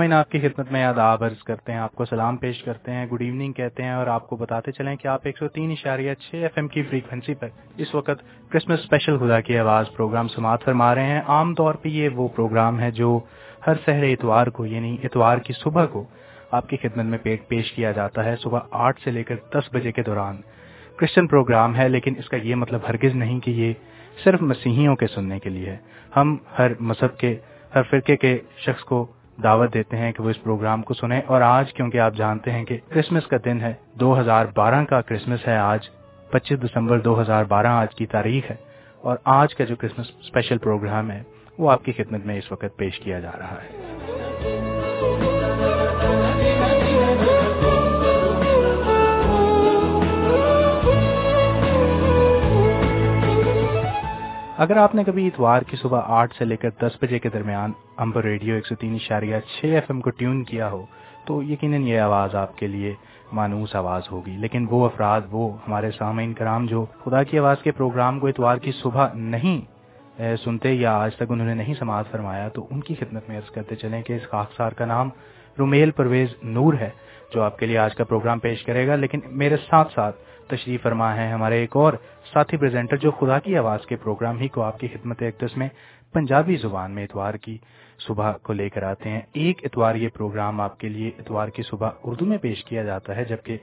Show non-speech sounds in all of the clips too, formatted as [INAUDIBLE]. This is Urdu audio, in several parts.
سامعین آپ کی خدمت میں آداب عرض کرتے ہیں، آپ کو سلام پیش کرتے ہیں، گڈ ایوننگ کہتے ہیں اور آپ کو بتاتے چلیں کہ آپ ایک سو تین اشاریہ چھ ایف ایم کی فریکوینسی پر اس وقت کرسمس اسپیشل خدا کی آواز پروگرام سماعت فرما رہے ہیں۔ عام طور پہ یہ وہ پروگرام ہے جو ہر سحر اتوار کو یعنی اتوار کی صبح کو آپ کی خدمت میں پیٹ پیش کیا جاتا ہے، صبح آٹھ سے لے کر دس بجے کے دوران۔ کرسچن پروگرام ہے، لیکن اس کا یہ مطلب ہرگز نہیں کہ یہ صرف مسیحیوں کے سننے کے لیے ہے۔ ہم ہر مذہب کے، ہر فرقے کے شخص کو دعوت دیتے ہیں کہ وہ اس پروگرام کو سنیں۔ اور آج کیونکہ آپ جانتے ہیں کہ کرسمس کا دن ہے، دو ہزار بارہ کا کرسمس ہے، آج پچیس دسمبر دو ہزار بارہ آج کی تاریخ ہے۔ اور آج کا جو کرسمس اسپیشل پروگرام ہے، وہ آپ کی خدمت میں اس وقت پیش کیا جا رہا ہے۔ اگر آپ نے کبھی اتوار کی صبح آٹھ سے لے کر دس بجے کے درمیان امبر ریڈیو ایک سو تین اشاریہ چھ ایف ایم کو ٹیون کیا ہو، تو یقیناً یہ آواز آپ کے لیے مانوس آواز ہوگی۔ لیکن وہ افراد، وہ ہمارے سامعین کرام جو خدا کی آواز کے پروگرام کو اتوار کی صبح نہیں سنتے یا آج تک انہوں نے نہیں سماعت فرمایا، تو ان کی خدمت میں عرض کرتے چلیں کہ اس خاکسار کا نام رومیل پرویز نور ہے، جو آپ کے لیے آج کا پروگرام پیش کرے گا۔ لیکن میرے ساتھ ساتھ تشریف فرما ہے ہمارے ایک اور ساتھی پریزنٹر جو خدا کی آواز کے پروگرام ہی کو آپ کی خدمت ایکٹس میں پنجابی زبان میں اتوار کی صبح کو لے کر آتے ہیں۔ ایک اتوار یہ پروگرام آپ کے لیے اتوار کی صبح اردو میں پیش کیا جاتا ہے، جبکہ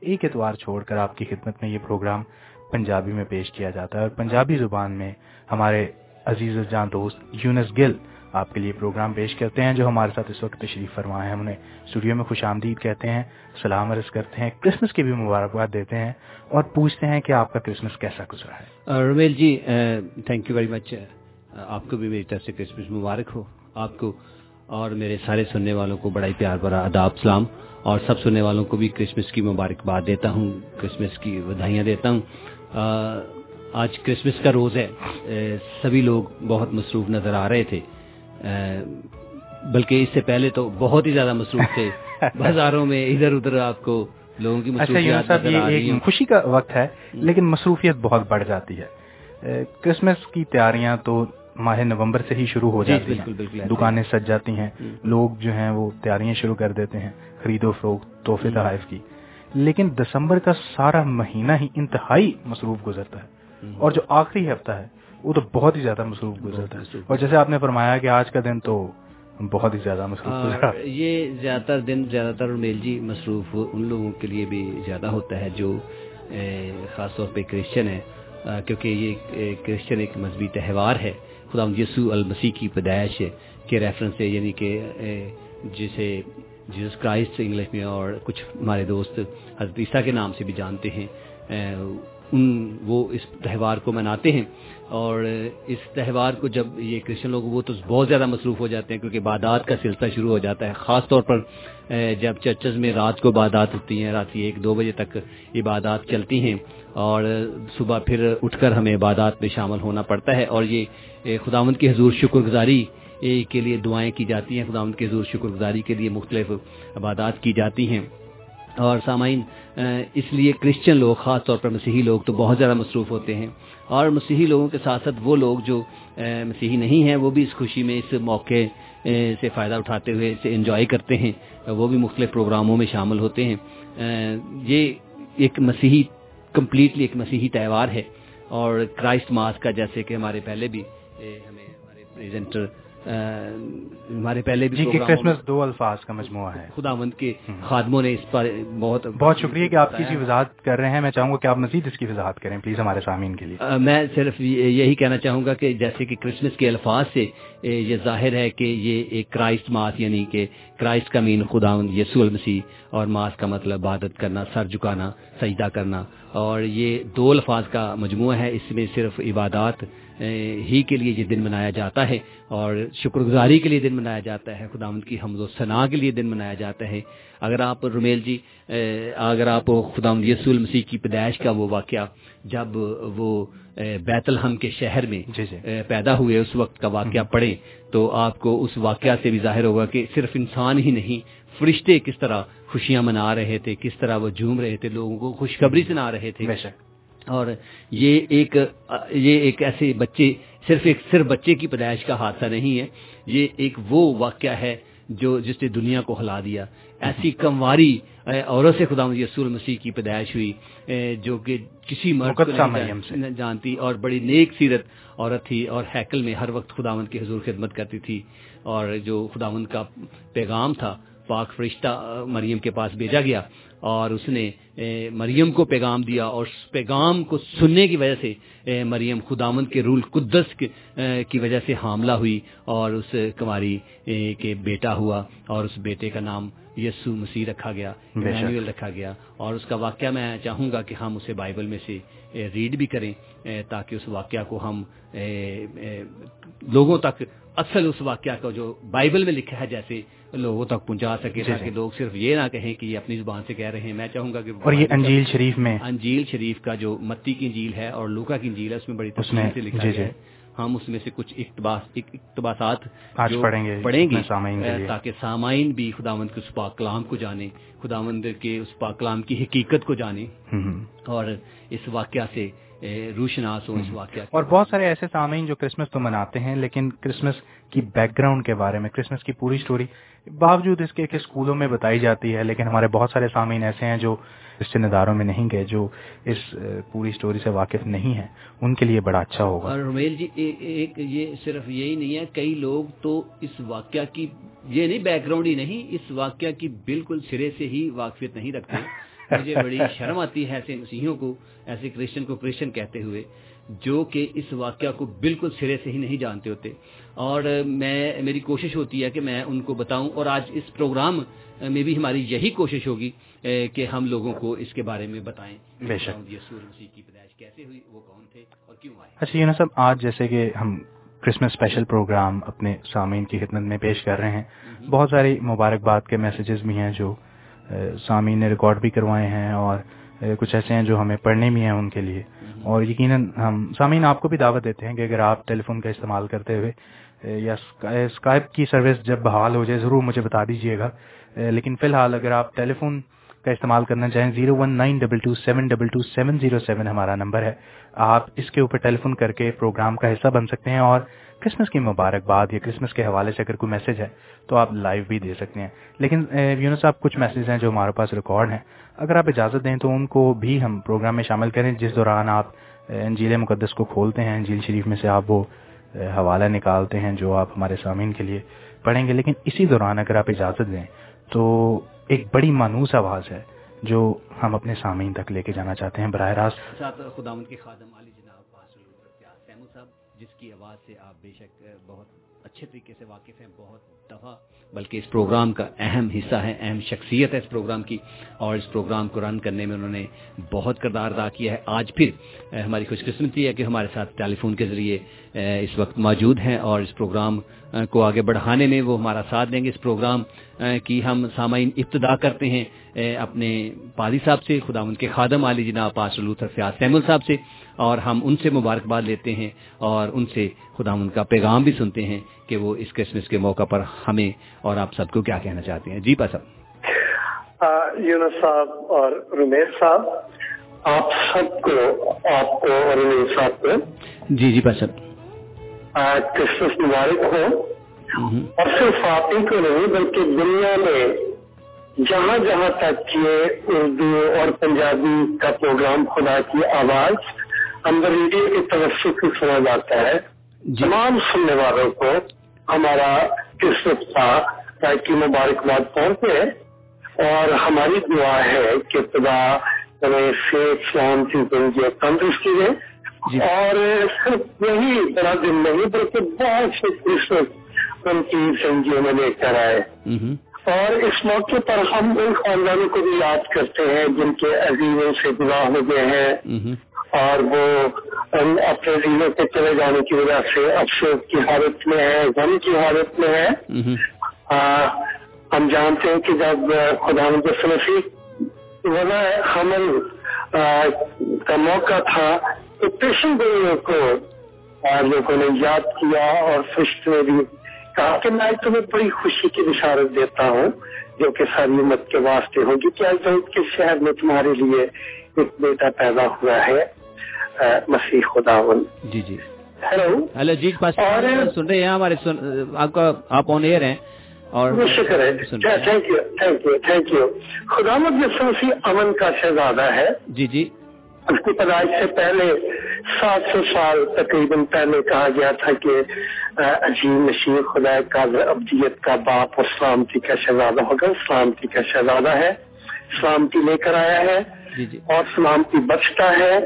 ایک اتوار چھوڑ کر آپ کی خدمت میں یہ پروگرام پنجابی میں پیش کیا جاتا ہے۔ اور پنجابی زبان میں ہمارے عزیز جان دوست یونس گل آپ کے لیے پروگرام پیش کرتے ہیں جو ہمارے ساتھ اس وقت تشریف فرمائے ہیں۔ انہیں اسٹوڈیو میں خوش آمدید کہتے ہیں، سلام عرض کرتے ہیں، کرسمس کی بھی مبارکباد دیتے ہیں اور پوچھتے ہیں کہ آپ کا کرسمس کیسا گزرا ہے۔ Romail ji thank you very much آپ کو بھی میری طرف سے کرسمس مبارک ہو۔ آپ کو اور میرے سارے سننے والوں کو بڑا ہی پیار بھرا اداب سلام۔ اور سب سننے والوں کو بھی کرسمس کی مبارکباد دیتا ہوں، کرسمس کی بدھائیاں دیتا ہوں۔ آج کرسمس کا روز ہے۔ سبھی لوگ بہت مصروف نظر آ رہے تھے۔ بلکہ اس سے پہلے تو بہت ہی زیادہ مصروف تھے۔ [LAUGHS] بازاروں میں ادھر ادھر آپ کو لوگوں کی اچھا خوشی کا وقت ہے لیکن مصروفیت بہت بڑھ جاتی ہے۔ کرسمس کی تیاریاں تو ماہ نومبر سے ہی شروع ہو جی، جاتی ہیں۔ دکانیں سج جاتی ہیں۔ لوگ جو ہیں وہ تیاریاں شروع کر دیتے ہیں خرید و فروخت تحفے تحائف کی۔ لیکن دسمبر کا سارا مہینہ ہی انتہائی مصروف گزرتا ہے۔ اور جو آخری ہفتہ ہے وہ تو بہت ہی زیادہ مصروف گزرتا ہے۔ اور جیسے آپ نے فرمایا کہ آج کا دن تو بہت ہی زیادہ مصروف یہ زیادہ تر دن زیادہ تر میل جی مصروف ان لوگوں کے لیے بھی زیادہ ہوتا ہے جو خاص طور پہ کرسچن ہے کیونکہ یہ کرسچن ایک مذہبی تہوار ہے۔ خدا یسو المسیح کی پیدائش کے ریفرنس سے یعنی کہ جسے جیسس کرائسٹ انگلش میں اور کچھ ہمارے دوست حضرت عیسیٰ کے نام سے بھی جانتے ہیں۔ ان وہ اس تہوار کو مناتے ہیں اور اس تہوار کو جب یہ کرسچن لوگ وہ تو بہت زیادہ مصروف ہو جاتے ہیں کیونکہ عبادات کا سلسلہ شروع ہو جاتا ہے، خاص طور پر جب چرچز میں رات کو عبادات ہوتی ہیں، رات ایک دو بجے تک عبادات چلتی ہیں اور صبح پھر اٹھ کر ہمیں عبادات میں شامل ہونا پڑتا ہے اور یہ خداوند کی حضور شکر گزاری کے لیے دعائیں کی جاتی ہیں، خداوند کی حضور شکر گزاری کے لیے مختلف عبادات کی جاتی ہیں۔ اور سامعین اس لیے کرسچن لوگ، خاص طور پر مسیحی لوگ تو بہت زیادہ مصروف ہوتے ہیں۔ اور مسیحی لوگوں کے ساتھ ساتھ وہ لوگ جو مسیحی نہیں ہیں، وہ بھی اس خوشی میں، اس موقع سے فائدہ اٹھاتے ہوئے اسے انجوائے کرتے ہیں۔ وہ بھی مختلف پروگراموں میں شامل ہوتے ہیں۔ یہ ایک مسیحی کمپلیٹلی ایک مسیحی تہوار ہے۔ اور کرائسٹ ماس کا، جیسے کہ ہمارے پہلے بھی ہمیں ہمارے پریزنٹر ہمارے پہلے بھی جی کرسمس دو الفاظ کا مجموعہ ہے۔ خدا مند کے خادموں نے اس پر بہت بہت شکریہ کہ آپ کسی وضاحت کر رہے ہیں۔ میں چاہوں گا کہ آپ مزید اس کی وضاحت کریں۔ پلیز ہمارے سامعین کے لیے۔ میں صرف یہی کہنا چاہوں گا کہ جیسے کہ کرسمس کے الفاظ سے یہ ظاہر ہے کہ یہ ایک کرائسٹ ماس یعنی کہ کرائسٹ کا مین خدا یسو المسیح اور ماس کا مطلب عبادت کرنا سر جھکانا سجدہ کرنا۔ اور یہ دو الفاظ کا مجموعہ ہے۔ اس میں صرف عبادات ہی کے لیے یہ دن منایا جاتا ہے اور شکر گزاری کے لیے دن منایا جاتا ہے خدا کی حمد و ثناء کے لیے دن منایا جاتا ہے۔ اگر آپ رومیل جی اگر آپ خدا یسو المسیح کی پیدائش کا وہ واقعہ جب وہ بیت الحم کے شہر میں جی جی۔ پیدا ہوئے اس وقت کا واقعہ پڑھیں تو آپ کو اس واقعہ سے بھی ظاہر ہوگا کہ صرف انسان ہی نہیں فرشتے کس طرح خوشیاں منا رہے تھے کس طرح وہ جھوم رہے تھے لوگوں کو خوشخبری سنا رہے تھے۔ اور یہ ایک یہ ایک ایسے بچے صرف ایک صرف بچے کی پیدائش کا حادثہ نہیں ہے یہ ایک وہ واقعہ ہے جو جس نے دنیا کو ہلا دیا۔ ایسی کمواری عورت سے خدا یسول مسیح کی پیدائش ہوئی جو کہ کسی مرد کو جانتی اور بڑی نیک سیرت عورت تھی اور ہیکل میں ہر وقت خداوند کی حضور خدمت کرتی تھی۔ اور جو خداوند کا پیغام تھا پاک فرشتہ مریم کے پاس بھیجا گیا۔ اور اس نے مریم کو پیغام دیا اور اس پیغام کو سننے کی وجہ سے مریم خدامند کے رول قدس کی وجہ سے حاملہ ہوئی اور اس کماری کے بیٹا ہوا اور اس بیٹے کا نام یسو مسیح رکھا گیا رکھا گیا اور اس کا واقعہ میں چاہوں گا کہ ہم اسے بائبل میں سے ریڈ بھی کریں تاکہ اس واقعہ کو ہم لوگوں تک اصل اس واقعہ کا جو بائبل میں لکھا ہے جیسے لوگوں تک پہنچا سکے جی، تاکہ جی۔ لوگ صرف یہ نہ کہیں کہ یہ اپنی زبان سے کہہ رہے ہیں۔ میں چاہوں گا کہ اور یہ انجیل شریف میں انجیل شریف کا جو متی کی انجیل ہے اور لوکا کی انجیل ہے اس میں بڑی تفصیل سے لکھا جی، گیا ہے۔ ہم اس میں سے کچھ اقتباسات پڑھیں گے پڑھیں گے تاکہ سامعین بھی خداوند کے اس پاک کلام کو جانے خداوند کے اس پاک کلام کی حقیقت کو جانے اور اس واقعہ سے روشناس ہو اس واقعہ اور بہت سارے ایسے سامعین جو کرسمس تو مناتے ہیں لیکن کرسمس کی بیک گراؤنڈ کے بارے میں کرسمس کی پوری سٹوری باوجود اس کے کہ اسکولوں میں بتائی جاتی ہے لیکن ہمارے بہت سارے سامعین ایسے ہیں جو رشتے داروں میں نہیں گئے جو اس پوری سٹوری سے واقف نہیں ہیں ان کے لیے بڑا اچھا ہوگا۔ اور رومیل جی ایک یہ صرف یہی نہیں ہے کئی لوگ تو اس واقعہ کی یہ نہیں بیک گراؤنڈ ہی نہیں اس واقعہ کی بالکل سرے سے ہی واقفیت نہیں رکھتے۔ مجھے بڑی [LAUGHS] شرم آتی ہے ایسے مسیحوں کو ایسے کرسچن کو کرسچن کہتے ہوئے جو کہ اس واقعہ کو بالکل سرے سے ہی نہیں جانتے ہوتے۔ اور میں میری کوشش ہوتی ہے کہ میں ان کو بتاؤں اور آج اس پروگرام میں بھی ہماری یہی کوشش ہوگی کہ ہم لوگوں کو اس کے بارے میں بتائیں۔ بے شک۔ مسیح کی پیدائش کیسے ہوئی وہ کون تھے اور کیوں آئے؟ اچھا صاحب آج جیسے کہ ہم کرسمس اسپیشل پروگرام اپنے سامعین کی خدمت میں پیش کر رہے ہیں۔ بہت ساری مبارکباد کے میسیجز بھی ہیں جو سامعین نے ریکارڈ بھی کروائے ہیں اور کچھ ایسے ہیں جو ہمیں پڑھنے بھی ہیں ان کے لیے۔ اور یقیناً ہم سامعین، آپ کو بھی دعوت دیتے ہیں کہ اگر آپ ٹیلی فون کا استعمال کرتے ہوئے یا اسکائپ کی سروس جب بحال ہو جائے، ضرور مجھے بتا دیجیے گا۔ لیکن فی الحال اگر آپ ٹیلی فون کا استعمال کرنا چاہیں، zero one nine double two seven double two seven zero seven ہمارا نمبر ہے۔ آپ اس کے اوپر ٹیلی فون کر کے پروگرام کا حصہ بن سکتے ہیں اور کرسمس کی مبارکباد یا کرسمس کے حوالے سے اگر کوئی میسج ہے، تو آپ لائیو بھی دے سکتے ہیں۔ لیکن یونس صاحب، کچھ میسیج ہیں جو ہمارے پاس ریکارڈ ہیں۔ اگر آپ اجازت دیں تو ان کو بھی ہم پروگرام میں شامل کریں، جس دوران آپ انجیل مقدس کو کھولتے ہیں، انجیل شریف میں سے آپ وہ حوالہ نکالتے ہیں جو آپ ہمارے سامعین کے لیے پڑھیں گے۔ لیکن اسی دوران اگر آپ اجازت دیں تو ایک بڑی مانوس آواز ہے جو ہم اپنے سامعین تک لے کے جانا چاہتے ہیں۔ براہ راست خدا کے خادم علی جناب صاحب، جس کی آواز سے آپ بے شک بہت اچھے طریقے سے واقف ہیں، بہت دفعہ، بلکہ اس پروگرام کا اہم حصہ ہے، اہم شخصیت ہے اس پروگرام کی، اور اس پروگرام کو رن کرنے میں انہوں نے بہت کردار ادا کیا ہے۔ آج پھر ہماری خوش قسمتی ہے کہ ہمارے ساتھ ٹیلی فون کے ذریعے اس وقت موجود ہیں اور اس پروگرام کو آگے بڑھانے میں وہ ہمارا ساتھ دیں گے۔ اس پروگرام کی ہم سامعین ابتدا کرتے ہیں اپنے پادی صاحب سے خدا ان کے خادم علی جناب پاس پاسلوتر فیاض تیمل صاحب سے۔ اور ہم ان سے مبارکباد لیتے ہیں اور ان سے خدا ان کا پیغام بھی سنتے ہیں کہ وہ اس کرسمس کے موقع پر ہمیں اور آپ سب کو کیا کہنا چاہتے ہیں۔ جی پا یونس صاحب اور رمیش صاحب آپ سب کو آپ کو اور رمیش صاحب کو جی جی پسند کرسمس مبارک ہو۔ اور صرف آپ ہی کو نہیں بلکہ دنیا میں جہاں جہاں تک یہ اردو اور پنجابی کا پروگرام خدا کی آواز اندر ریڈیو کی طرف سے سنا جاتا ہے۔ جی۔ تمام سننے والوں کو ہمارا کرسمس کا کی مبارکباد پہنچے۔ اور ہماری دعا ہے کہ خدا تندرستی دے۔ جی۔ اور صرف یہی بڑا دن نہیں بلکہ بہت سے کرسمس ان کی زندگیوں میں لے کر آئے۔ اور اس موقع پر ہم ان خاندانوں کو بھی یاد کرتے ہیں جن کے عزیزوں سے گزار ہو گئے ہیں۔ اور وہ اپنے عزیزوں کے چلے جانے کی وجہ سے افسوس کی حالت میں ہے غم کی حالت میں ہے۔ ہم جانتے ہیں کہ جب خدا مجھے وضع حمل کا موقع تھا تو پیشن گوئیوں کو لوگوں نے یاد کیا اور فشت میں بھی کہا کہ میں تمہیں بڑی خوشی کی بشارت دیتا ہوں جو کہ ساری امت کے واسطے ہوگی۔ کہ آج کے شہر میں تمہارے لیے ایک بیٹا پیدا ہوا ہے؟ مسیح خدا جی جی۔ ہیلو ہیلو جی سن رہے ہیں ہمارے آپ کا آپ آن ایئر ہیں۔ اور شکر ہے۔ Thank you thank you thank you خدا مدسی امن کا شہزادہ ہے۔ جی جی۔ اس کی پیدائش سے پہلے سات سو سال تقریباً پہلے کہا گیا تھا کہ عجیب نشیر خدا کا ابدیت کا باپ اور سلامتی کا شہزادہ ہوگا۔ سلامتی کا شہزادہ ہے سلامتی لے کر آیا ہے۔ اور سلامتی بچتا ہے۔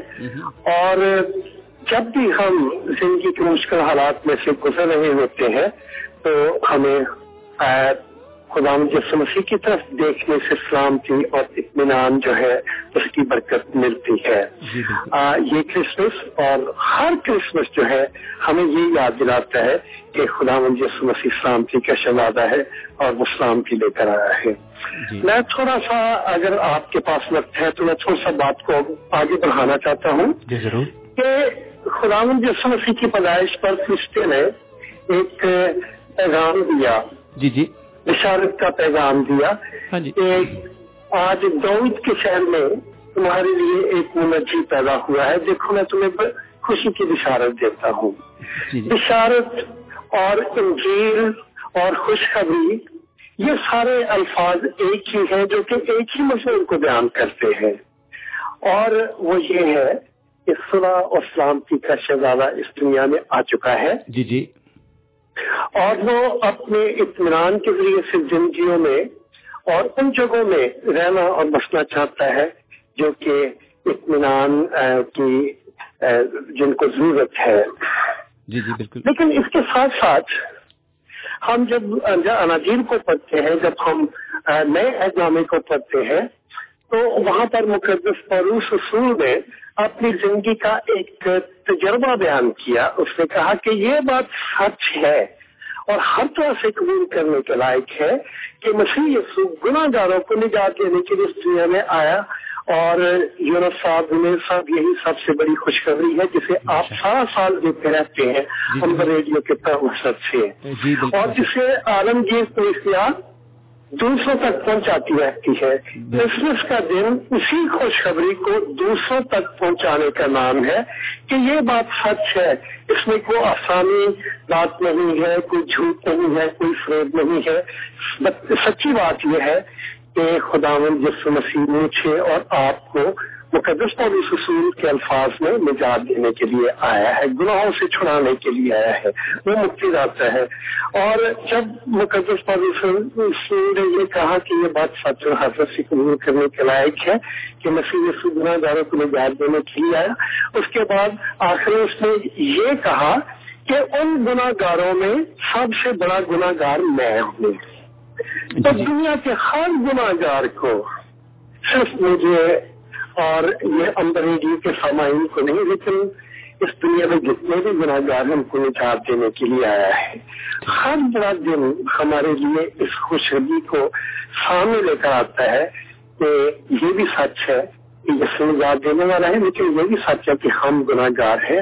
اور جب بھی ہم زندگی کے مشکل حالات میں سے گزر رہے ہوتے ہیں تو ہمیں خدا مسیح کی طرف دیکھنے سے سلامتی اور اطمینان جو ہے اس کی برکت ملتی ہے۔ جی، یہ کرسمس اور ہر کرسمس جو ہے ہمیں یہ یاد دلاتا ہے کہ خدا مسیح سلامتی کا شہزادہ ہے اور وہ سلامتی لے کر آیا ہے۔ جی۔ میں تھوڑا سا اگر آپ کے پاس وقت ہے تو میں تھوڑا سا بات کو آگے بڑھانا چاہتا ہوں۔ جی ضرور۔ کہ خدا مسیح کی پیدائش پر فرشتے نے ایک پیغام دیا۔ جی جی۔ بشارت کا پیغام دیا ہاں جی۔ آج دعود کے شہر میں تمہارے لیے ایک منجی پیدا ہوا ہے۔ دیکھو میں تمہیں خوشی کی بشارت دیتا ہوں۔ جی، جی۔ بشارت اور انجیل اور خوشخبری یہ سارے الفاظ ایک ہی ہیں جو کہ ایک ہی مضمون کو بیان کرتے ہیں۔ اور وہ یہ ہے کہ صلاح اور سلامتی کا شہزادہ اس دنیا میں آ چکا ہے۔ جی جی۔ اور وہ اپنے اطمینان کے ذریعے سے زندگیوں میں اور ان جگہوں میں رہنا اور بسنا چاہتا ہے جو کہ اطمینان کی جن کو ضرورت ہے۔ جی جی بالکل۔ لیکن اس کے ساتھ ساتھ ہم جب اناجیر کو پڑھتے ہیں جب ہم نئے اہدامے کو پڑھتے ہیں تو وہاں پر مقدس پروس اصول نے اپنی زندگی کا ایک تجربہ بیان کیا اس نے کہا کہ یہ بات سچ ہے اور ہر طرح سے قبول کرنے کے لائق ہے کہ مسیح یسو گناہ گاروں کو نجات دینے کے لیے اس دنیا میں آیا اور یونس صاحب میں سب یہی سب سے بڑی خوشخبری ہے جسے آپ سارا سال دیکھتے رہتے ہیں ہم جی، جی۔ ریڈیو کے مقصد سے۔ جی، اور جسے عالمگیر کو اختیار دوسروں تک پہنچاتی رہتی ہے۔ کرسمس کا دن اسی خوشخبری کو دوسروں تک پہنچانے کا نام ہے کہ یہ بات سچ ہے۔ اس میں کوئی آسانی بات نہیں ہے کوئی جھوٹ نہیں ہے کوئی فریب نہیں ہے۔ سچی بات یہ ہے کہ خدا جس مسیح مجھے اور آپ کو مقدس پولیس اصول کے الفاظ میں نجات دینے کے لیے آیا ہے گناہوں سے چھڑانے کے لیے آیا ہے وہ مکتی داتا ہے اور جب مقدس پولیس اصول نے یہ کہا کہ یہ بات سچ اور حضرت سے قبول کرنے کے لائق ہے کہ مسیح گناہ داروں کو نجات دینے کے لیے آیا اس کے بعد آخر اس نے یہ کہا کہ ان گناہ گاروں میں سب سے بڑا گناہ گار میں ہوں تو جی۔ دنیا کے ہر گناہ گار کو صرف مجھے اور یہ امبریڈی کے سامعین کو نہیں لیکن اس دنیا میں جتنے بھی گناہ گار ان کو نجات دینے کے لیے آیا ہے ہر بڑا دن ہمارے لیے اس خوشحالی کو سامنے لے کر آتا ہے کہ یہ بھی سچ ہے کہ اس سے نجات دینے والا ہے لیکن یہ بھی سچ ہے کہ ہم گناہ گار ہیں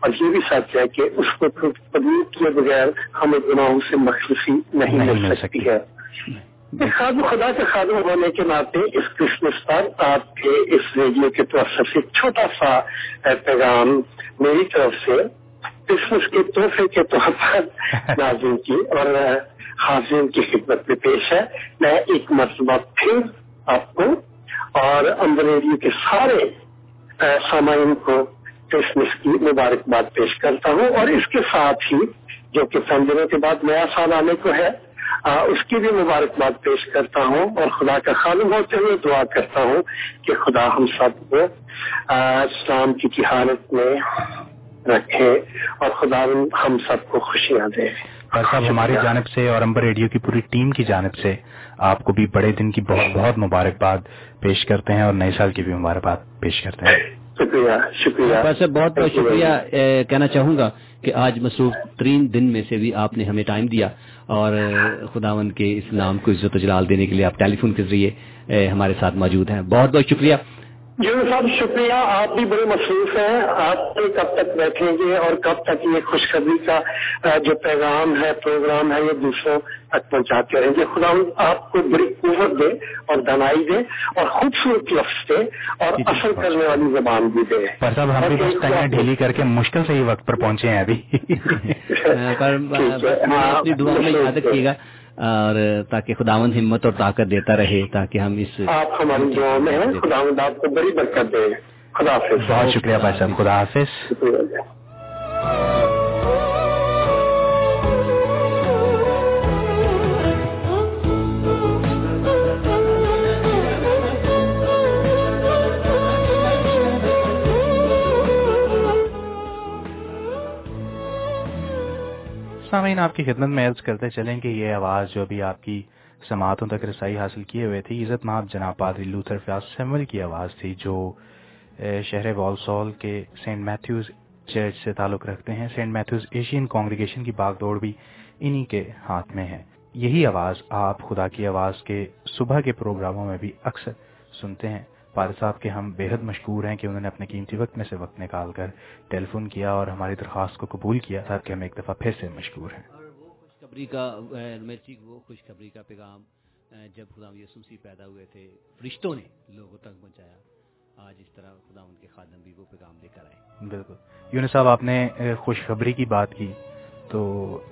اور یہ بھی سچ ہے کہ اس کو تبدیل کیے بغیر ہمیں گناہوں سے مخصوصی نہیں مل سکتی۔ ہے۔ خادم خدا کے خادم ہونے کے ناطے اس کرسمس پر آپ کے اس ریڈیو کے طرف سے چھوٹا سا پیغام میری طرف سے کرسمس کے تحفے کے طور پر ناظرین کی اور حاضرین کی خدمت میں پیش ہے۔ میں ایک مرتبہ پھر آپ کو اور امبر ریڈیو کے سارے سامعین کو کرسمس کی مبارکباد پیش کرتا ہوں اور اس کے ساتھ ہی جو کہ چند دنوں کے بعد نیا سال آنے کو ہے اس کی بھی مبارکباد پیش کرتا ہوں اور خدا کا خالم ہوتے ہوئے دعا کرتا ہوں کہ خدا ہم سب کو اسلام کی حالت میں رکھے اور خدا ہم سب کو خوشیاں دے۔ صاحب ہماری جانب سے اور امبر ریڈیو کی پوری ٹیم کی جانب سے آپ کو بھی بڑے دن کی بہت بہت مبارکباد پیش کرتے ہیں اور نئے سال کی بھی مبارکباد پیش کرتے ہیں۔ شکریہ شکریہ۔ بہت بہت شکریہ۔ کہنا چاہوں گا کہ آج مصروف ترین دن میں سے بھی آپ نے ہمیں ٹائم دیا۔ اور خداون کے اس نام کو عزت و جلال دینے کے لیے آپ ٹیلی فون کے ذریعے ہمارے ساتھ موجود ہیں۔ بہت بہت شکریہ۔ جی صاحب شکریہ آپ بھی بڑے مصروف ہیں۔ آپ کب تک بیٹھیں گے اور کب تک یہ خوشخبری کا جو پیغام ہے پروگرام ہے یہ دوسروں تک پہنچاتے رہیں گے۔ خدا آپ کو بڑی قوت دے اور دنائی دے اور خوبصورت لفظ دے اور جی، جی، اثر کرنے والی زبان بھی دے۔ صاحب ہم بھی ڈھیلی کر کے مشکل سے ہی وقت پر پہنچے ہیں ابھی۔ [LAUGHS] اپنی دعا میں یاد رکھیے گا۔ اور تاکہ خداون ہمت اور طاقت دیتا رہے تاکہ ہم اس آپ ہماری دعاؤں میں ہیں خداوند آپ کو بڑی برکت دے۔ خدا حافظ۔ بہت شکریہ بھائی صاحب خدا حافظ۔ سامعین، آپ کی خدمت میں عرض کرتے چلیں کہ یہ آواز جو بھی آپ کی سماعتوں تک رسائی حاصل کیے ہوئے تھی، عزت ماب جناب پادری لوتھر فیاض سیمول کی آواز تھی، جو شہر والسول کے سینٹ میتھیوز چرچ سے تعلق رکھتے ہیں۔ سینٹ میتھیوز ایشین کانگریگیشن کی باغ دوڑ بھی انہی کے ہاتھ میں ہے۔ یہی آواز آپ، خدا کی آواز کے صبح کے پروگراموں میں بھی اکثر سنتے ہیں۔ پادر صاحب کے ہم بے حد مشکور ہیں کہ انہوں نے اپنے قیمتی وقت میں سے وقت نکال کر ٹیلی فون کیا اور ہماری درخواست کو قبول کیا تھا کہ ہم ایک دفعہ پھر سے مشکور ہیں۔ وہ خوشخبری کا وہ خوشخبری کا پیغام جب خدا یسوسی پیدا ہوئے تھے فرشتوں نے لوگوں تک پہنچایا۔ آج اس طرح خدا ان کے خادم بھی وہ پیغام لے کر آئے۔ بالکل۔ یونس صاحب آپ نے خوشخبری کی بات کی تو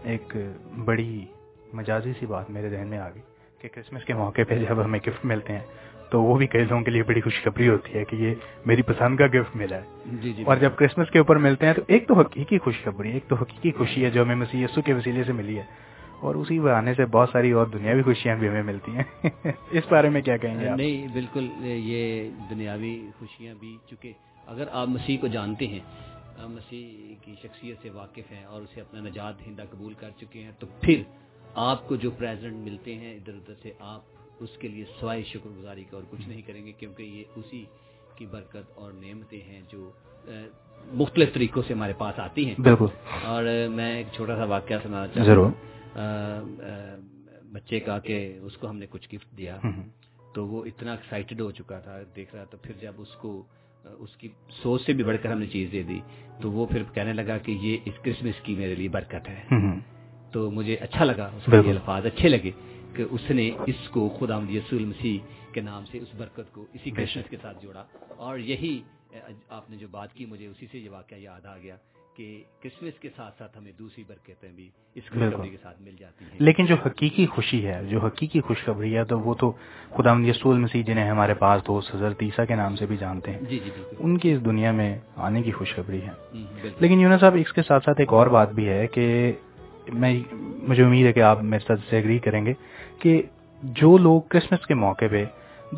ایک بڑی مجازی سی بات میرے ذہن میں آ گئی کہ کرسمس کے موقع پہ جب ہمیں گفٹ ملتے ہیں تو وہ بھی کئی لوگوں کے لیے بڑی خوشخبری ہوتی ہے کہ یہ میری پسند کا گفٹ ملا ہے۔ جی جی اور جب کرسمس کے اوپر ملتے ہیں تو ایک تو حقیقی خوشخبری ایک تو حقیقی خوشی ہے جو ہمیں مسیح یسو کے وسیلے سے ملی ہے۔ اور اسی بہانے سے بہت ساری اور دنیاوی خوشیاں بھی ہمیں ملتی ہیں۔ [LAUGHS] اس بارے میں کیا کہیں گے نہیں بالکل یہ دنیاوی خوشیاں بھی چونکہ اگر آپ مسیح کو جانتے ہیں مسیح کی شخصیت سے واقف ہیں اور اسے اپنا نجات ہندہ قبول کر چکے ہیں تو پھر آپ کو جو پریزنٹ ملتے ہیں ادھر ادھر سے آپ اس کے لیے سوائے شکر گزاری کا اور کچھ نہیں کریں گے کیونکہ یہ اسی کی برکت اور نعمتیں ہیں جو مختلف طریقوں سے ہمارے پاس آتی ہیں۔ بالکل۔ اور میں ایک چھوٹا سا واقعہ سنانا چاہتا ہوں۔ بچے کا کہ اس کو ہم نے کچھ گفٹ دیا۔ تو وہ اتنا ایکسائٹیڈ ہو چکا تھا دیکھ رہا تو پھر جب اس کو اس کی سوچ سے بھی بڑھ کر ہم نے چیز دے دی تو وہ پھر کہنے لگا کہ یہ اس کرسمس کی میرے لیے برکت ہے۔ تو مجھے اچھا لگا اس کے الفاظ اچھے لگے۔ کہ اس نے اس کو خدا یسول مسیح کے نام سے اس برکت کو اسی کرسمس کے ساتھ جوڑا۔ اور یہی آپ نے جو بات کی مجھے اسی سے یہ واقعہ یاد آ گیا کہ کرسمس کے ساتھ ساتھ ہمیں دوسری برکتیں بھی اس خوشخبری کے ساتھ مل جاتی ہیں۔ لیکن جو حقیقی خوشی ہے جو حقیقی خوشخبری ہے تو وہ تو خدا یسول مسیح جنہیں ہمارے پاس دوست حضرت عیسیٰ کے نام سے بھی جانتے ہیں۔ جی جی ان کی اس دنیا میں آنے کی خوشخبری ہے۔ لیکن یونس صاحب اس کے ساتھ ساتھ ایک اور بات بھی ہے کہ میں مجھے امید ہے کہ آپ میرے ساتھ سے اگری کریں گے کہ جو لوگ کرسمس کے موقع پہ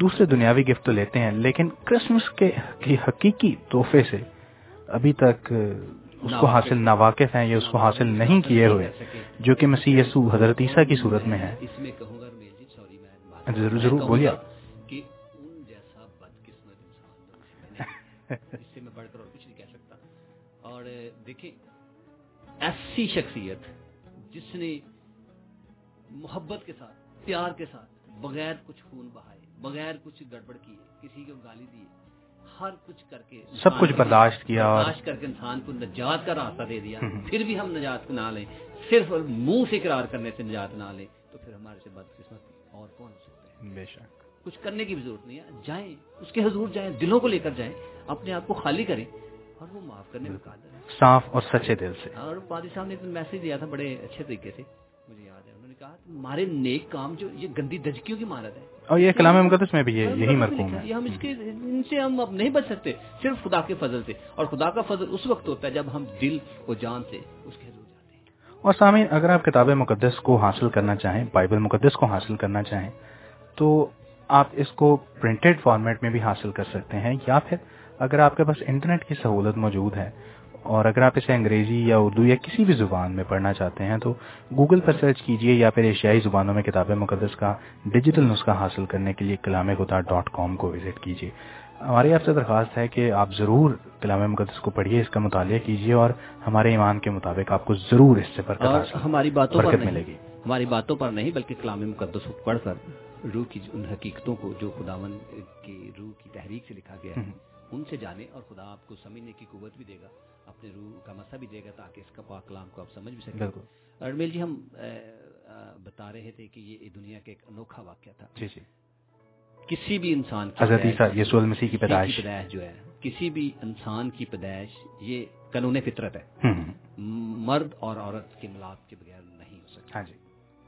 دوسرے دنیاوی گفٹ تو لیتے ہیں، لیکن کرسمس کے حقیقی تحفے سے ابھی تک اس کو حاصل ناواقف ہیں یا اس کو حاصل نہیں کیے ہوئے، جو کہ مسیح یسو حضرت عیسیٰ کی صورت میں ہے۔ ضرور ضرور بولیے اور دیکھیں، ایسی شخصیت جس نے محبت کے ساتھ پیار کے ساتھ بغیر کچھ خون بہائے بغیر کچھ گڑبڑ کیے کسی کو گالی دیے ہر کچھ کر کے سب کچھ برداشت کیا برداشت کر کے انسان کو نجات کا راستہ دے دیا پھر بھی ہم نجات نہ لیں صرف منہ سے اقرار کرنے سے نجات نہ لیں تو پھر ہمارے سے بدقسمت اور کون ہو سکتے ہیں بے شک۔ کچھ کرنے کی بھی ضرورت نہیں ہے جائیں اس کے حضور جائیں دلوں کو لے کر جائیں اپنے آپ کو خالی کریں اور وہ معاف کرنے میں قادر ہے صاف اور سچے دل سے۔ اور پادی صاحب نے میسج دیا تھا بڑے اچھے طریقے سے۔ مجھے یاد ہے انہوں نے کہا ہمارے نیک کام جو یہ گندی دجکیوں کی مانت ہے۔ اور یہ کلام مقدس میں بھی یہی مرکوم ہے۔ ہم اس کے ان سے ہم اب نہیں بچ سکتے صرف خدا کے فضل سے۔ اور خدا کا فضل اس وقت ہوتا ہے جب ہم دل و جان سے اس کے حضور جاتے ہیں۔ اور سامعین اگر آپ کتاب مقدس کو حاصل کرنا چاہیں بائبل مقدس کو حاصل کرنا چاہیں تو آپ اس کو پرنٹڈ فارمیٹ میں بھی حاصل کر سکتے ہیں۔ یا پھر اگر آپ کے پاس انٹرنیٹ کی سہولت موجود ہے اور اگر آپ اسے انگریزی یا اردو یا کسی بھی زبان میں پڑھنا چاہتے ہیں تو گوگل پر سرچ کیجیے یا پھر ایشیائی زبانوں میں کتاب مقدس کا ڈیجیٹل نسخہ حاصل کرنے کے لیے کلام خدا ڈاٹ کام کو وزٹ کیجیے ہماری آپ سے درخواست ہے کہ آپ ضرور کلام مقدس کو پڑھیے اس کا مطالعہ کیجیے اور ہمارے ایمان کے مطابق آپ کو ضرور اس سے برکت ہماری باتوں پر ملے گی۔ ہماری باتوں پر نہیں بلکہ کلام مقدس کو پڑھ کر روح کی ان حقیقتوں کو جو خداون کی روح کی تحریک سے لکھا گیا ہے ان سے جانے اور خدا آپ کو سمجھنے کی قوت بھی دے گا اپنے روح کا مسا بھی دے گا تاکہ اس کا پاک کلام کو آپ سمجھ بھی سکیں۔ ارمیل جی ہم بتا رہے تھے کہ یہ دنیا کا ایک انوکھا واقعہ تھا۔ جی جی۔ کسی بھی انسان حضرت یسوع المسیح کی پیدائش۔ جو ہے کسی بھی انسان کی پیدائش یہ قانون فطرت ہے۔ مرد اور عورت کے ملاپ کے بغیر نہیں ہو سکتا۔ ہاں جی۔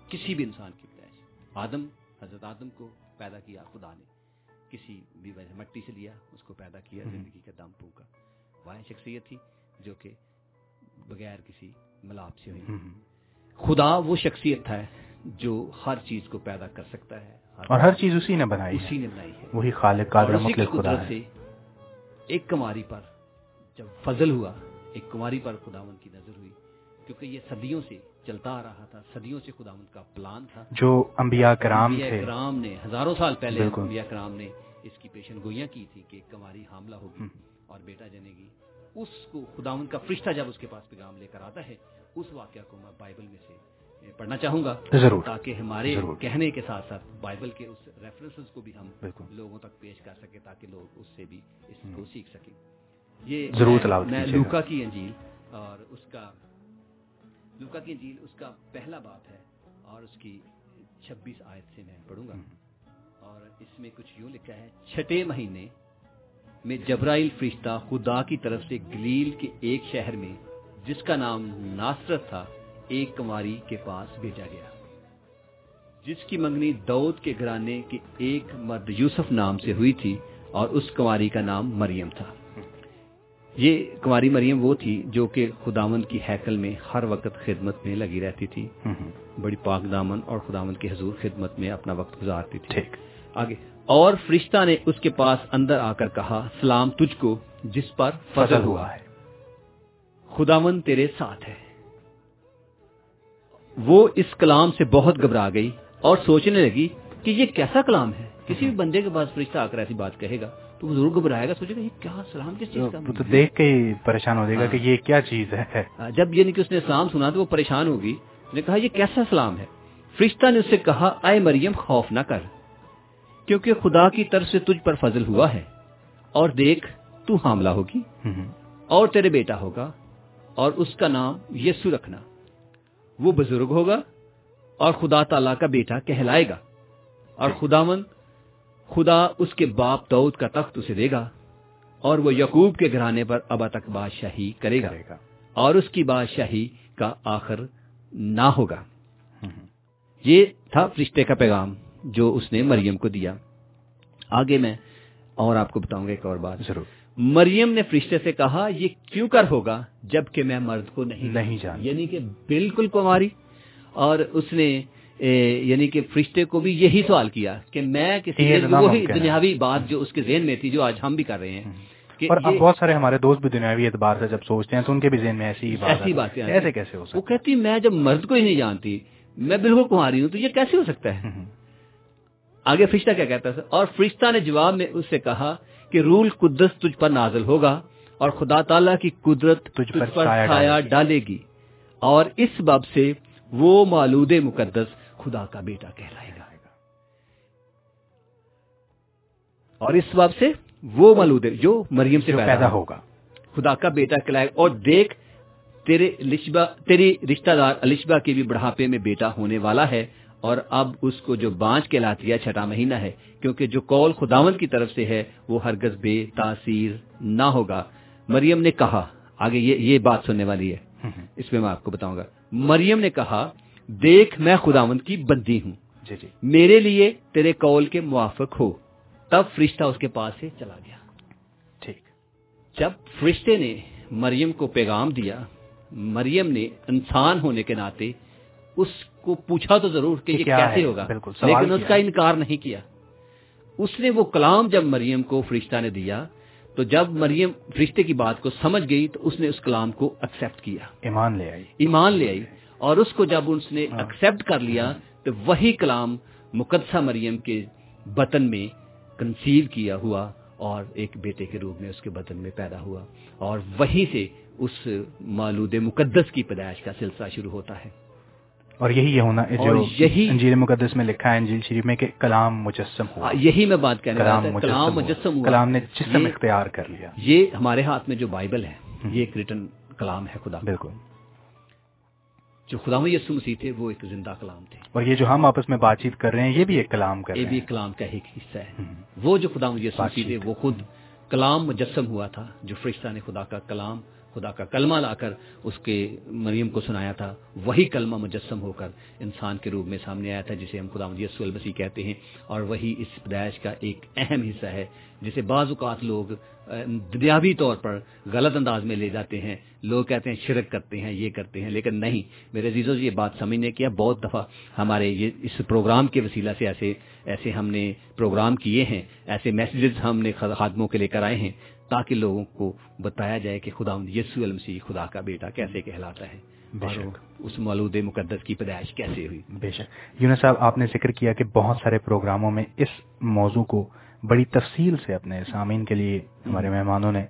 کسی بھی انسان کی پیدائش۔ آدم حضرت آدم کو پیدا کیا خدا نے۔ کسی بھی وجہ مٹی سے لیا اس کو پیدا کیا زندگی کا دم پھونکا۔ وہ شخصیت تھی جو کہ بغیر کسی ملاپ سے ہوئی۔ خدا وہ شخصیت ہے جو ہر چیز کو پیدا کر سکتا ہے۔ اور ہر چیز اسی نے بنائی اسی نے بنائی ہے۔ وہی خالق قادر مطلق خدا ہے۔ ایک کماری پر جب فضل ہوا ایک کماری پر خداون کی نظر ہوئی۔ کیونکہ یہ صدیوں سے چلتا آ رہا تھا صدیوں سے خداون کا پلان تھا۔ جو انبیاء کرام تھے۔ کرام نے ہزاروں سال پہلے انبیاء کرام نے اس کی پیشن گوئیاں کی تھی کہ کماری حاملہ ہوگی اور بیٹا جنے گی۔ اس کو خداون کا فرشتہ جب اس کے پاس پیغام لے کر آتا ہے اس واقعہ کو میں بائبل میں سے پڑھنا چاہوں گا۔ ضرور۔ تاکہ ہمارے کہنے کے ساتھ ساتھ بائبل کے اس ریفرنسز کو بھی ہم لوگوں تک پیش کر سکیں تاکہ لوگ اس سے بھی اس کو سیکھ سکیں۔ یہ ضرور میں لوکا کی انجیل اور اس کا لوکا کی انجیل اس کا پہلا بات ہے اور اس کی چھبیس آیت سے میں پڑھوں گا۔ اور اس میں کچھ یوں لکھا ہے چھٹے مہینے میں جبرائیل فرشتہ خدا کی طرف سے گلیل کے ایک شہر میں جس کا نام ناصرت تھا ایک کماری کے پاس بھیجا گیا۔ جس کی منگنی دود کے گھرانے کے ایک مرد یوسف نام سے ہوئی تھی اور اس کماری کا نام مریم تھا۔ یہ کماری مریم وہ تھی جو کہ خداون کی حیکل میں ہر وقت خدمت میں لگی رہتی تھی۔ بڑی پاک دامن اور خداون کی حضور خدمت میں اپنا وقت گزارتی تھی۔ آگے اور فرشتہ نے اس کے پاس اندر آ کر کہا سلام تجھ کو جس پر فضل ہوا ہے۔ خداون تیرے ساتھ ہے۔ وہ اس کلام سے بہت گھبرا گئی اور سوچنے لگی کہ یہ کیسا کلام ہے؟ کسی بھی بندے کے پاس فرشتہ آ کر ایسی بات کہے گا تو وہ ضرور گھبرائے گا سوچے گا یہ کیا سلام کس چیز کا تو دیکھ کے ہی پریشان ہو جائے گا کہ یہ کیا چیز ہے۔ جب یعنی کہ اس نے سلام سنا تو وہ پریشان ہوگی۔ نے کہا یہ کیسا سلام ہے؟ فرشتہ نے اس سے کہا اے مریم خوف نہ کر کیونکہ خدا کی طرف سے تجھ پر فضل ہوا ہے۔ اور دیکھ تو حاملہ ہوگی۔ اور تیرے بیٹا ہوگا اور اس کا نام یسو رکھنا۔ وہ بزرگ ہوگا اور خدا تعالی کا بیٹا کہلائے گا۔ اور خدا من خدا اس کے باپ دعود کا تخت اسے دے گا اور وہ یقوب کے گھرانے پر ابا تک بادشاہی کرے گا اور اس کی بادشاہی کا آخر نہ ہوگا۔ یہ تھا فرشتے کا پیغام جو اس نے مریم کو دیا۔ آگے میں اور آپ کو بتاؤں گا ایک اور بات۔ ضرور۔ مریم نے فرشتے سے کہا یہ کیوں کر ہوگا جبکہ میں مرد کو نہیں نہیں جان یعنی کہ بالکل کماری۔ اور اس نے یعنی کہ فرشتے کو بھی یہی سوال کیا کہ میں کسی وہی دنیاوی بات جو اس کے ذہن میں تھی جو آج ہم بھی کر رہے ہیں اور اب بہت سارے ہمارے دوست بھی دنیاوی اعتبار سے جب سوچتے ہیں تو ان کے بھی ذہن میں ایسی ایسی بات ایسے کیسے ہو سکتا وہ کہتی میں جب مرد کو ہی نہیں جانتی میں بالکل کماری ہوں تو یہ کیسے ہو سکتا ہے؟ آگے فرشتہ کیا کہتا ہے؟ اور فرشتہ نے جواب میں اس سے کہا کہ رول قدس تجھ پر نازل ہوگا اور خدا تعالیٰ کی قدرت تجھ پر چھایا ڈالے گی۔ اور اس باب سے وہ مالود مقدس خدا کا بیٹا کہلائے گا۔ اور اس باب سے وہ مالود جو مریم سے پیدا ہوگا۔ خدا کا بیٹا کہلائے گا اور دیکھ تیرے لشبا تیری رشتہ دار الشبا کے بھی بڑھاپے میں بیٹا ہونے والا ہے اور اب اس کو جو بانچ کے لاتی ہے چھٹا مہینہ ہے کیونکہ جو کول خداون کی طرف سے ہے وہ ہرگز بے تاثیر نہ ہوگا۔ مریم نے کہا آگے یہ یہ بات سننے والی ہے۔ اس میں میں آپ کو بتاؤں گا۔ مریم نے کہا دیکھ میں خداون کی بندی ہوں۔ جی جی۔ میرے لیے تیرے کول کے موافق ہو۔ تب فرشتہ اس کے پاس سے چلا گیا۔ ٹھیک۔ جب فرشتے نے مریم کو پیغام دیا مریم نے انسان ہونے کے ناطے اس کو پوچھا تو ضرور کہ یہ کیسے ہوگا؟ لیکن اس کا انکار نہیں کیا۔ اس نے وہ کلام جب مریم کو فرشتہ نے دیا تو جب مریم فرشتے کی بات کو سمجھ گئی تو اس نے اس کلام کو ایکسپٹ کیا۔ ایمان لے آئی۔ ایمان لے آئی۔ اور اس کو جب اس نے ایکسپٹ کر لیا تو وہی کلام مقدسہ مریم کے بطن میں کنسیو کیا ہوا اور ایک بیٹے کے روپ میں اس کے بدن میں پیدا ہوا۔ اور وہیں سے اس مالود مقدس کی پیدائش کا سلسلہ شروع ہوتا ہے۔ اور یہی یہ ہونا جو یہی انجیل مقدس میں لکھا ہے انجیل شریف میں کہ کلام مجسم ہوا۔ یہی میں بات کہہ رہا ہوں کلام مجسم ہوا۔ کلام نے جسم اختیار کر لیا۔ یہ ہمارے ہاتھ میں جو بائبل ہے یہ ایک ریٹن کلام ہے خدا بالکل۔ جو خدا یسو مسیح تھے وہ ایک زندہ کلام تھے۔ اور یہ جو ہم آپس میں بات چیت کر رہے ہیں یہ بھی ایک کلام کا یہ بھی ایک کلام کا ایک حصہ ہے۔ وہ جو خدا یسو مسیح تھے وہ خود کلام مجسم ہوا تھا جو فرشتہ نے خدا کا کلام خدا کا کلمہ لا کر اس کے مریم کو سنایا تھا، وہی کلمہ مجسم ہو کر انسان کے روپ میں سامنے آیا تھا، جسے ہم خدا یسو المسیح کہتے ہیں۔ اور وہی اس پیدائش کا ایک اہم حصہ ہے، جسے بعض اوقات لوگ دنیاوی طور پر غلط انداز میں لے جاتے ہیں۔ لوگ کہتے ہیں شرک کرتے ہیں، یہ کرتے ہیں، لیکن نہیں۔ میرے عزیزوں، یہ بات سمجھنے کیا۔ بہت دفعہ ہمارے یہ اس پروگرام کے وسیلہ سے ایسے ایسے ہم نے پروگرام کیے ہیں، ایسے میسیجز ہم نے خادموں کے لے کر آئے ہیں۔ تاکہ لوگوں کو بتایا جائے کہ خدا یسو المسیح خدا کا بیٹا کیسے کہلاتا ہے اس مولود مقدس کی پیدائش کیسے ہوئی؟ بے شک۔ یونس صاحب آپ نے ذکر کیا کہ بہت سارے پروگراموں میں اس موضوع کو بڑی تفصیل سے اپنے سامعین کے لیے ہمارے مہمانوں نے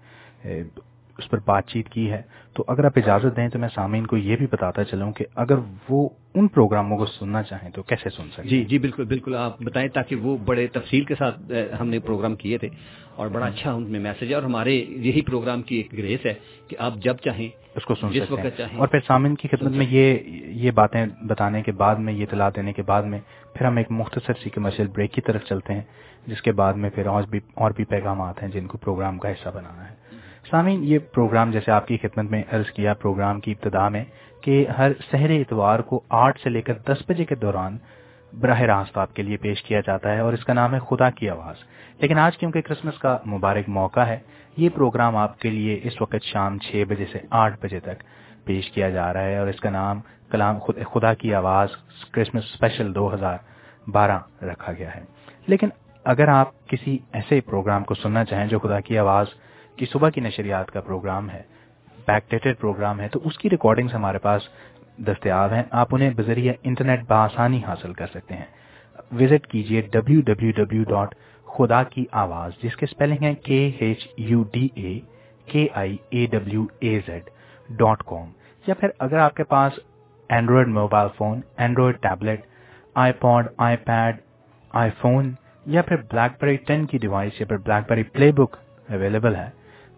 اس پر بات چیت کی ہے تو اگر آپ اجازت دیں تو میں سامعین کو یہ بھی بتاتا چلوں کہ اگر وہ ان پروگراموں کو سننا چاہیں تو کیسے سن سکیں؟ جی جی بالکل بالکل آپ بتائیں تاکہ وہ بڑے تفصیل کے ساتھ ہم نے پروگرام کیے تھے اور بڑا اچھا ان میں میسج ہے اور ہمارے یہی پروگرام کی ایک گریس ہے کہ آپ جب چاہیں اس کو سن جس وقت چاہیں۔ اور پھر سامعین کی خدمت میں یہ یہ باتیں بتانے کے بعد میں یہ اطلاع دینے کے بعد میں پھر ہم ایک مختصر سی کمرشل بریک کی طرف چلتے ہیں جس کے بعد میں پھر اور بھی اور بھی پیغامات ہیں جن کو پروگرام کا حصہ بنانا ہے۔ سامعین، یہ پروگرام جیسے آپ کی خدمت میں عرض کیا پروگرام کی ابتدا میں کہ ہر سہر اتوار کو آٹھ سے لے کر دس بجے کے دوران براہ راست آپ کے لیے پیش کیا جاتا ہے اور اس کا نام ہے خدا کی آواز۔ لیکن آج کیونکہ کرسمس کا مبارک موقع ہے، یہ پروگرام آپ کے لیے اس وقت شام چھ بجے سے آٹھ بجے تک پیش کیا جا رہا ہے اور اس کا نام کلام خدا کی آواز کرسمس اسپیشل دو ہزار بارہ رکھا گیا ہے۔ لیکن اگر آپ کسی ایسے پروگرام کو سننا چاہیں جو خدا کی آواز کی صبح کی نشریات کا پروگرام ہے بیک ڈیٹڈ پروگرام ہے، تو اس کی ریکارڈنگز ہمارے پاس دستیاب ہیں۔ آپ انہیں بذریعہ انٹرنیٹ بآسانی حاصل کر سکتے ہیں۔ وزٹ کیجیے ڈبلو ڈبلو ڈبلو ڈاٹ خدا کی آواز جس کے اسپیلنگ ہے کے H U D A K I A W A Z dot com یا پھر اگر آپ کے پاس Android mobile phone Android tablet iPod iPad iPhone یا پھر بلیک بیری ٹین کی ڈیوائس یا پھر بلیک بیری پلے بک اویلیبل ہے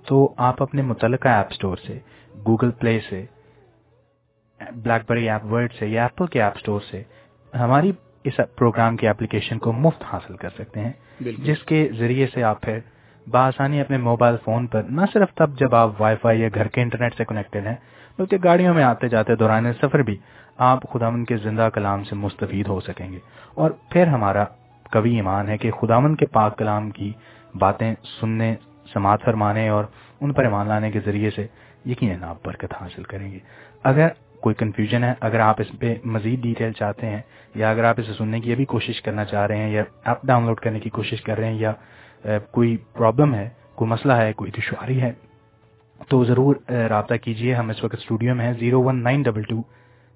تو آپ اپنے متعلقہ ایپ اسٹور سے گوگل پلے سے بلیک بری ایپ ورڈ سے یا ایپل کے ایپ اسٹور سے ہماری اس پروگرام کی اپلیکیشن کو مفت حاصل کر سکتے ہیں جس کے ذریعے سے آپ پھر بآسانی اپنے موبائل فون پر نہ صرف تب جب آپ وائی فائی یا گھر کے انٹرنیٹ سے کنیکٹڈ ہیں بلکہ گاڑیوں میں آتے جاتے دوران سفر بھی آپ خداون کے زندہ کلام سے مستفید ہو سکیں گے۔ اور پھر ہمارا کبھی ایمان ہے کہ خداون کے پاک کلام کی باتیں سننے سماعت فرمانے اور ان پر ایمان لانے کے ذریعے سے یقیناً آپ برکت حاصل کریں گے۔ اگر کوئی کنفیوژن ہے، اگر آپ اس پہ مزید ڈیٹیل چاہتے ہیں، یا اگر آپ اسے سننے کی ابھی کوشش کرنا چاہ رہے ہیں، یا ایپ ڈاؤن لوڈ کرنے کی کوشش کر رہے ہیں، یا کوئی پرابلم ہے، کوئی مسئلہ ہے، کوئی دشواری ہے، تو ضرور رابطہ کیجیے ہم اس وقت اسٹوڈیو میں ہیں zero one nine double two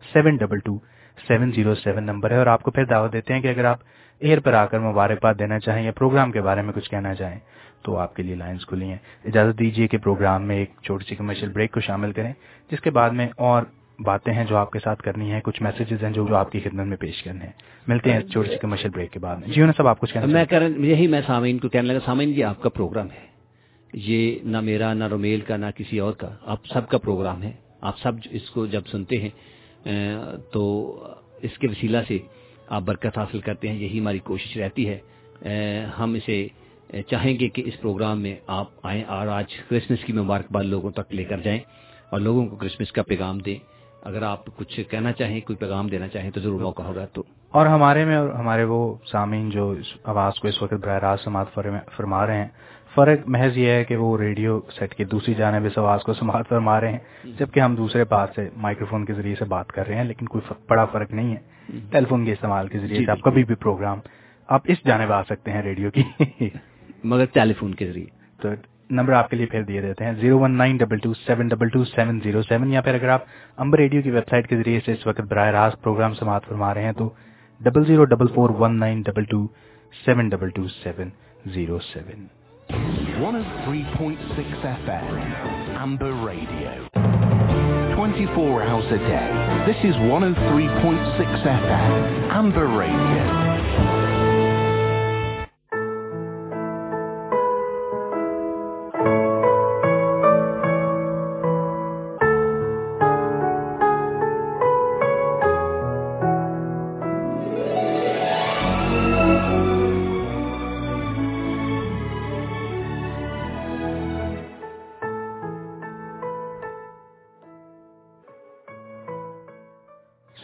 seven double two seven zero seven number ہے اور آپ کو پھر دعوت دیتے ہیں کہ اگر آپ ایئر پر آ کر مبارکباد دینا چاہیں یا پروگرام کے بارے میں کچھ کہنا چاہیں تو آپ کے لیے لائنز کھلی ہیں۔ اجازت دیجیے کہ پروگرام میں ایک چھوٹی سی کمرشل بریک کو شامل کریں جس کے بعد میں اور باتیں ہیں جو آپ کے ساتھ کرنی ہیں کچھ میسیجز ہیں جو آپ کی خدمت میں پیش کرنے ہیں۔ ملتے ہیں چھوٹی سی کمرشل بریک کے بعد میں۔ جی سب آپ کچھ کہنا میں یہی میں سامعین کو کہنے لگا سامعین یہ آپ کا پروگرام ہے۔ یہ نہ میرا نہ رومیل کا نہ کسی اور کا آپ سب کا پروگرام ہے۔ آپ سب اس کو جب سنتے ہیں تو اس کے وسیلہ سے آپ برکت حاصل کرتے ہیں، یہی ہماری کوشش رہتی ہے۔ ہم اسے چاہیں گے کہ اس پروگرام میں آپ آئیں اور آج کرسمس کی مبارکباد لوگوں تک لے کر جائیں اور لوگوں کو کرسمس کا پیغام دیں۔ اگر آپ کچھ کہنا چاہیں، کوئی پیغام دینا چاہیں تو ضرور موقع ہوگا تو۔ اور ہمارے میں اور ہمارے وہ سامعین جو اس آواز کو اس وقت براہ راست سماعت فرما رہے ہیں فرق محض یہ ہے کہ وہ ریڈیو سیٹ کی دوسری جانب اس آواز کو سماعت فرما رہے ہیں جبکہ ہم دوسرے پاس سے مائکرو فون کے ذریعے سے بات کر رہے ہیں لیکن کوئی بڑا فرق نہیں ہے۔ ٹیلی فون کے استعمال کے ذریعے سے آپ کبھی بھی پروگرام آپ اس جانب آ سکتے ہیں ریڈیو کی۔ [LAUGHS] مگر ٹیلی فون کے ذریعے۔ تو نمبر آپ کے لیے پھر دیے دیتے ہیں zero one nine double two seven double two seven zero seven یا پھر اگر آپ امبر ریڈیو کی ویب سائٹ کے ذریعے سے اس وقت براہ راست پروگرام سماعت فرما رہے ہیں تو double zero double four one nine double two seven double two seven zero seven. Oh Amber Radio. 24 hours a day. This is 103.6 FM. Amber Radio.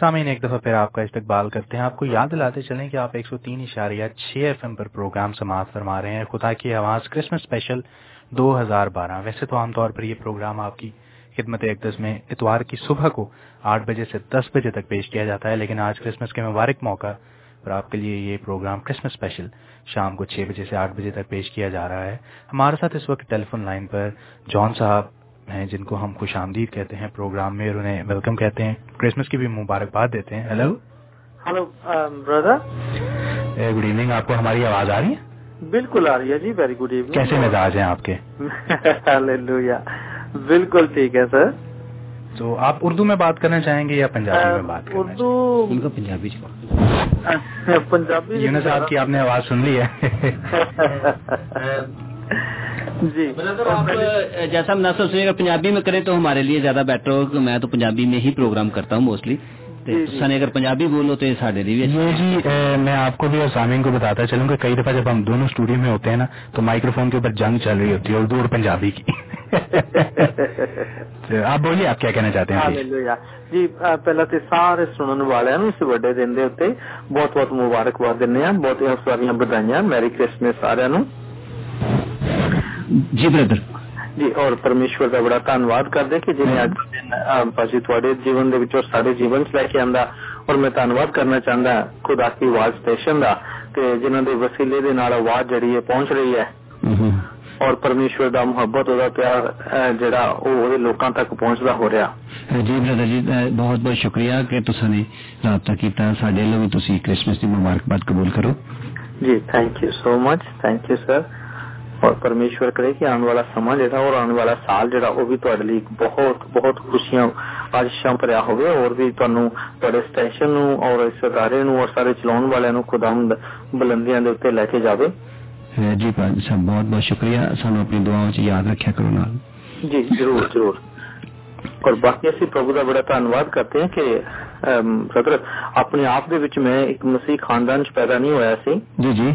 سامعین، ایک دفعہ پھر آپ کا استقبال کرتے ہیں۔ آپ کو یاد دلاتے چلیں کہ آپ ایک سو تین اشاریہ چھ ایف ایم پر پروگرام سماعت فرما رہے ہیں۔ خدا کی آواز کرسمس اسپیشل دو ہزار بارہ۔ ویسے تو عام طور پر یہ پروگرام آپ کی خدمت اقدس میں اتوار کی صبح کو آٹھ بجے سے دس بجے تک پیش کیا جاتا ہے، لیکن آج کرسمس کے مبارک موقع پر آپ کے لیے یہ پروگرام کرسمس اسپیشل شام کو چھ بجے سے آٹھ بجے تک پیش کیا جا رہا ہے۔ ہمارے ساتھ اس وقت ٹیلی فون لائن پر جان صاحب ہیں جن کو ہم خوش آمدید کہتے ہیں پروگرام میں اور انہیں ویلکم کہتے ہیں۔ کرسمس کی بھی مبارکباد دیتے ہیں۔ Hello hello brother good evening آپ کو ہماری آواز آ رہی ہے؟ بالکل آ رہی ہے جی ویری گڈ ایوننگ کیسے مزاج ہیں آپ کے؟ [LAUGHS] بالکل ٹھیک ہے سر۔ تو آپ اردو میں بات کرنا چاہیں گے یا پنجابی میں uh, بات اردو ان پنجابی [LAUGHS] پنجابی یونس صاحب کی آپ نے آواز سن لی ہے۔ [LAUGHS] um, جی۔ جیسا ہم ناصر سنی اگر پنجابی میں کریں تو ہمارے لیے زیادہ بیٹر ہو میں تو پنجابی میں ہی پروگرام کرتا ہوں موسٹلی جی، جی۔ سنے اگر پنجابی بولو تو یہ ساڑھے اچھا جی میں آپ کو بھی اور سامعین کو بتاتا چلوں کہ کئی دفعہ جب ہم دونوں اسٹوڈیو میں ہوتے ہیں نا تو مائکرو فون کے اوپر جنگ چل رہی ہوتی ہے اردو اور پنجابی کی۔ [LAUGHS] آپ بولیے آپ کیا کہنا چاہتے ہیں؟ ہاں، جی پہلا تو سارے سننے والے اس وڈے دن کے اتنے۔ بہت بہت مبارکباد دینا بہت ساری بدائیاں میری کرسمس سارے ਜੀ ਬ੍ਰਦਰ ਜੀ ਔਰ ਪਰਮੇਸ਼ਵਰ ਦਾ ਬੜਾ ਧੰਨਵਾਦ ਕਰਦੇ ਕਿ ਜਿਹਨੇ ਅੱਜ ਦਿਨ ਭਾਜੀ ਤੁਹਾਡੇ ਜੀਵਨ ਦੇ ਵਿੱਚੋਂ ਸਾਡੇ ਜੀਵਨ 'ਚ ਲੈ ਕੇ ਆਂਦਾ ਔਰ ਮੈਂ ਧੰਨਵਾਦ ਕਰਨਾ ਚਾਹੁੰਦਾ ਖੁਦਾ ਦੀ ਆਵਾਜ਼ ਸਟੇਸ਼ਨ ਦਾ ਤੇ ਜਿਨ੍ਹਾਂ ਦੇ ਵਸੀਲੇ ਦੇ ਨਾਲ ਆਵਾਜ਼ ਜਿਹੜੀ ਹੈ ਪਹੁੰਚ ਰਹੀ ਹੈ। ਔਰ ਪਰਮੇਸ਼ਵਰ ਦਾ ਮੁਹੱਬਤ ਉਹਦਾ ਪਿਆਰ ਜਿਹੜਾ ਉਹ ਉਹਦੇ ਲੋਕਾਂ ਤੱਕ ਪਹੁੰਚਦਾ ਹੋ ਰਿਹਾ। ਜੀ ਬ੍ਰਦਰ ਜੀ ਬਹੁਤ ਬਹੁਤ ਸ਼ੁਕਰੀਆ ਕਿ ਤੁਸੀਂ ਨੇ ਰਾਬਤਾ ਕੀਤਾ। ਸਾਡੇ ਲਈ ਤੁਸੀਂ ਕ੍ਰਿਸਮਸ ਦੀ ਮੁਬਾਰਕਬਾਦ ਕਬੂਲ ਕਰੋ। ਜੀ thank you so much thank you sir ਔਰ ਪਰਮੇਸ਼ਵਰ ਕਰੇ ਕਿ ਆਉਣ ਵਾਲਾ ਸਮਾਂ ਜਿਹੜਾ ਔਰ ਆਉਣ ਵਾਲਾ ਸਾਲ ਜਿਹੜਾ ਉਹ ਵੀ ਤੁਹਾਡੇ ਲਈ ਬਹੁਤ ਬਹੁਤ ਖੁਸ਼ੀਆਂ ਆਸ਼ੀਸ਼ਾਂ ਭਰਿਆ ਹੋਵੇ ਔਰ ਵੀ ਤੁਹਾਨੂੰ ਤੁਹਾਡੇ ਸਟੇਸ਼ਨ ਨੂੰ ਔਰ ਇਸ ਅਦਾਰੇ ਨੂੰ ਔਰ ਸਾਰੇ ਚਲਾਉਣ ਵਾਲਿਆਂ ਨੂੰ ਖੁਦਾਵੰਦ ਬੁਲੰਦੀਆਂ ਦੇ ਉੱਤੇ ਲੈ ਕੇ ਜਾਵੇ। ਜੀ ਭਾਜੀ ਸਾਹਿਬ ਬਹੁਤ ਬਹੁਤ ਸ਼ੁਕਰੀਆ। ਸਾਨੂੰ ਆਪਣੀ ਦੁਆਵਾਂ 'ਚ ਯਾਦ ਰੱਖਿਆ ਕਰੋ ਨਾਲ। ਜੀ ਜ਼ਰੂਰ ਜ਼ਰੂਰ। ਔਰ ਬਾਕੀ ਅਸੀਂ ਪ੍ਰਭੂ ਦਾ ਬੜਾ ਧੰਨਵਾਦ ਕਰਦੇ ਹਾਂ ਕਿ ਬ੍ਰਦਰ ਆਪਣੇ ਆਪ ਦੇ ਵਿੱਚ ਮੈਂ ਇੱਕ ਮਸੀਹ ਖਾਨਦਾਨ 'ਚ ਪੈਦਾ ਨਹੀਂ ਹੋਇਆ ਸੀ। ਜੀ ਜੀ।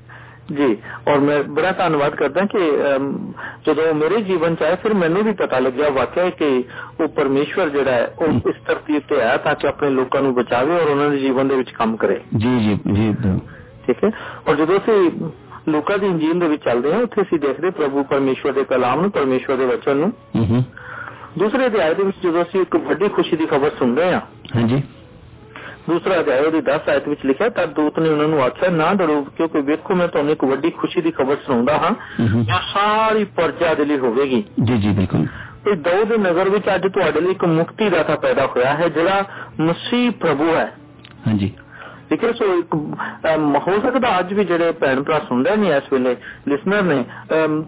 ਜੀ ਔਰ ਮੈਂ ਬੜਾ ਧੰਨਵਾਦ ਕਰਦਾ ਕਿ ਜਦੋਂ ਮੇਰੇ ਜੀਵਨ ਚ ਆਇਆ ਫਿਰ ਮੈਨੂੰ ਵੀ ਪਤਾ ਲੱਗਿਆ ਵਾਕਿਆ ਕਿ ਉਹ ਪਰਮੇਸ਼ਵਰ ਜਿਹੜਾ ਹੈ ਉਹ ਇਸ ਧਰਤੀ ਉੱਤੇ ਆਇਆ ਤਾਂ ਕਿ ਆਪਣੇ ਲੋਕਾਂ ਨੂੰ ਬਚਾਵੇ ਔਰ ਉਹਨਾਂ ਦੇ ਜੀਵਨ ਦੇ ਵਿੱਚ ਕੰਮ ਕਰੇ। ਜੀ ਜੀ ਜੀ ਠੀਕ ਹੈ? ਔਰ ਜਦੋਂ ਅਸੀਂ ਲੋਕਾਂ ਦੀ ਇੰਜੀਲ ਦੇ ਵਿੱਚ ਚੱਲਦੇ ਹਾਂ ਉੱਥੇ ਅਸੀਂ ਦੇਖਦੇ ਪ੍ਰਭੂ ਪਰਮੇਸ਼ਵਰ ਦੇ ਕਲਾਮ ਨੂੰ ਪਰਮੇਸ਼ਵਰ ਦੇ ਵਚਨ ਨੂੰ। ਦੂਸਰੇ ਅਧਿਆਇ ਦੇ ਵਿੱਚ ਜਦੋਂ ਅਸੀਂ ਇੱਕ ਵੱਡੀ ਖੁਸ਼ੀ ਦੀ ਖਬਰ ਸੁਣਦੇ ਹਾਂ ਹਾਂਜੀ। ਦੂਸਰਾ ਅਧਿਆਇ ਉਹਦੀ 10 ਆਇਤ ਵਿੱਚ ਲਿਖਿਆ ਤਾਂ ਦੂਤ ਨੇ ਉਹਨਾਂ ਨੂੰ ਆਖਿਆ ਨਾ ਡਰੋ ਕਿਉਂਕਿ ਵੇਖੋ ਮੈਂ ਤੁਹਾਨੂੰ ਇੱਕ ਵੱਡੀ ਖੁਸ਼ੀ ਦੀ ਖਬਰ ਸੁਣਾਉਂਦਾ ਹਾਂ ਹੂੰ ਜੋ ਸਾਰੀ ਪ੍ਰਜਾ ਦੇ ਲਈ ਹੋਵੇਗੀ। ਜੀ ਜੀ ਬਿਲਕੁਲ। ਤੇ ਦੋ ਦੇ ਨਗਰ ਵਿੱਚ ਅੱਜ ਤੁਹਾਡੇ ਲਈ ਇੱਕ ਮੁਕਤੀ ਦਾਤਾ ਪੈਦਾ ਹੋਇਆ ਹੈ ਜਿਹੜਾ ਮਸੀਹ ਪ੍ਰਭੂ ਹੈ। ਹਾਂਜੀ। ਠੀਕ ਹੈ ਸੋ ਇੱਕ ਹੋ ਸਕਦਾ ਅੱਜ ਵੀ ਜਿਹੜੇ ਭੈਣ ਭਰਾ ਸੁਣਦੇ ਨੇ ਇਸ ਵੇਲੇ ਲਿਸਨਰ ਨੇ